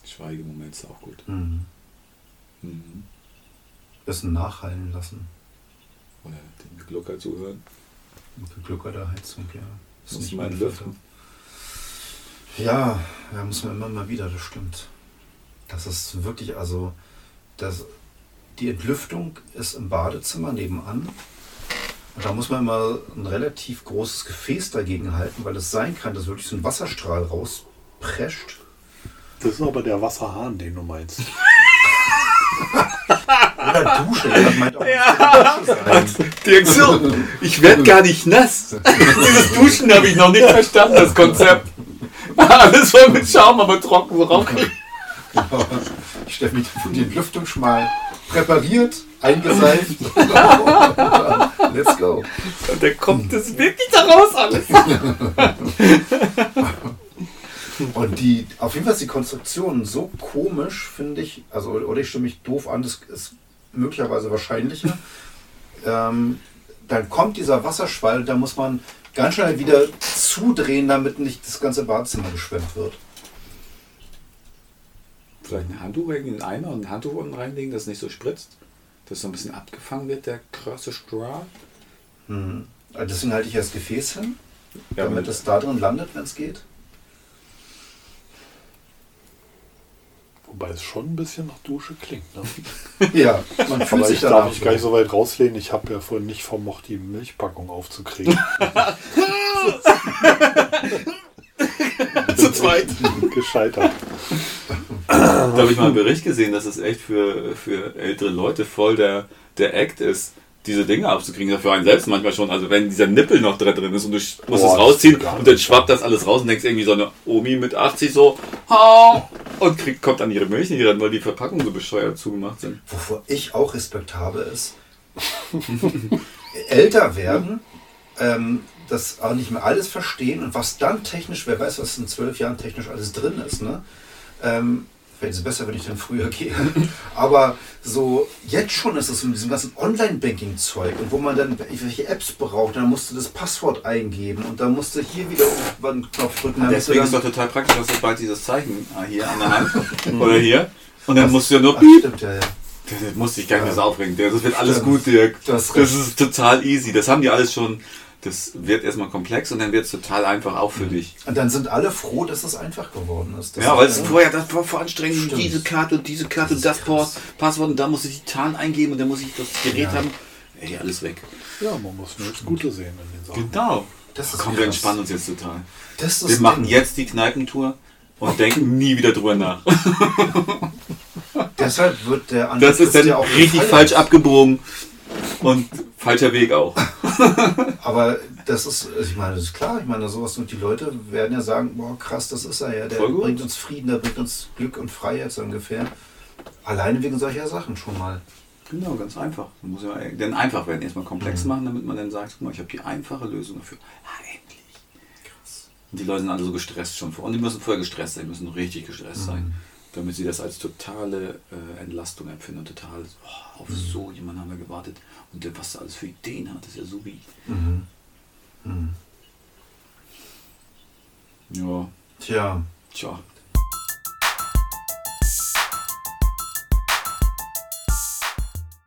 Schweigemoment ist auch gut. Mhm. Mhm. Bisschen nachhallen lassen. Oder dem Glucker zuhören. Mit gegluckerter Heizung, ja. Ist Muss nicht mein lüften. Ja, ja, muss man immer mal wieder, das stimmt. Das ist wirklich, also, das, die Entlüftung ist im Badezimmer nebenan. Und da muss man immer ein relativ großes Gefäß dagegen halten, weil es sein kann, dass wirklich so ein Wasserstrahl rausprescht. Das ist aber der Wasserhahn, den du meinst. *laughs* Oder Dusche, das meint auch ja. Dusche sein. Dirk so, ich werde gar nicht nass. *laughs* Dieses Duschen habe ich noch nicht verstanden, das Konzept. *laughs* Alles voll mit Schaum, aber trocken so rauf. Ich stelle mich von die Entlüftung schon mal präpariert, eingeseift. *laughs* Let's go. Und dann kommt es wirklich daraus alles. *laughs* Und die, auf jeden Fall ist die Konstruktion so komisch, finde ich, also oder ich stimme mich doof an, das ist möglicherweise wahrscheinlicher. Ähm, dann kommt dieser Wasserschwall, da muss man ganz schnell wieder zudrehen, damit nicht das ganze Badezimmer geschwemmt wird. Vielleicht ein Handtuch in den Eimer und ein Handtuch unten reinlegen, dass es nicht so spritzt. Dass so ein bisschen abgefangen wird, der krasse Strahl. Mhm. Also Deswegen halte ich ja das Gefäß hin, Ja, damit mit- es da drin landet, wenn es geht. Wobei es schon ein bisschen nach Dusche klingt. Ne? *laughs* Ja, man fühlt Aber sich ich danach. darf mich gar nicht so weit rauslehnen. Ich habe ja vorhin nicht vermocht, die Milchpackung aufzukriegen. *laughs* *laughs* Zu zweit. Gescheitert. Da habe ich mal einen Bericht gesehen, dass es echt für, für ältere Leute voll der, der Act ist, diese Dinge abzukriegen. Ja, Für einen selbst manchmal schon. Also wenn dieser Nippel noch da drin ist und du musst Boah, es rausziehen und dann schwappt das alles raus und denkst irgendwie so eine Omi mit 80 so "Ha", und kriegt, kommt an ihre Milch nicht ran, weil die Verpackungen so bescheuert zugemacht sind. Wovor ich auch Respekt habe, ist älter werden, ähm, das auch nicht mehr alles verstehen und was dann technisch, wer weiß, was in zwölf Jahren technisch alles drin ist, ne? Ähm, Wäre es besser, wenn ich dann früher *laughs* gehe. Aber so, jetzt schon ist es mit diesem ganzen Online-Banking-Zeug und wo man dann welche Apps braucht, dann musst du das Passwort eingeben und dann musst du hier wieder irgendwann einen Knopf drücken. Deswegen ist doch total praktisch, dass du bald dieses Zeichen ah, hier an der Hand *laughs* oder hier. Und dann musst du ja nur Ach, stimmt, ja, ja. Das musst dich gar nicht so aufregen. Das wird alles Stimmt. gut, Dirk. Das recht. ist total easy. Das haben die alles schon. Das wird erstmal komplex und dann wird es total einfach auch für dich. Und dann sind alle froh, dass es einfach geworden ist. Das Ja, ist- weil es vorher, das war vor anstrengend, Stimmt. diese Karte und diese Karte Das und das krass. Port, Passwort und da muss ich die Zahlen eingeben und dann muss ich das Gerät Ja. haben. Ey, alles weg. Ja, man muss nur das Gute sehen in den Sachen. Genau. Das ist Komm, krass. wir entspannen uns jetzt total. Das ist Wir das machen Ding. jetzt die Kneipentour und *laughs* denken nie wieder drüber nach. Deshalb wird der Das ist dann ja auch richtig falsch abgebogen und falscher Weg auch. *laughs* Aber das ist, also ich meine, das ist klar. Ich meine, sowas und die Leute werden ja sagen, boah, krass, das ist er ja. Der Voll bringt uns Frieden, der bringt uns Glück und Freiheit so ungefähr. Alleine wegen solcher Sachen schon mal. Genau, ganz einfach. Man muss ja dann einfach werden, erstmal komplex Mhm. machen, damit man dann sagt, guck mal, ich habe die einfache Lösung dafür. Ah, endlich. Krass. Und die Leute sind alle so gestresst schon vor. Und die müssen vorher gestresst sein, die müssen richtig gestresst Mhm. sein, damit sie das als totale äh, Entlastung empfinden und total, oh, auf Mhm. so jemanden haben wir gewartet. Und der, was er alles für Ideen hat, ist ja so wie. Mhm. Mhm. Ja, Tja, tja.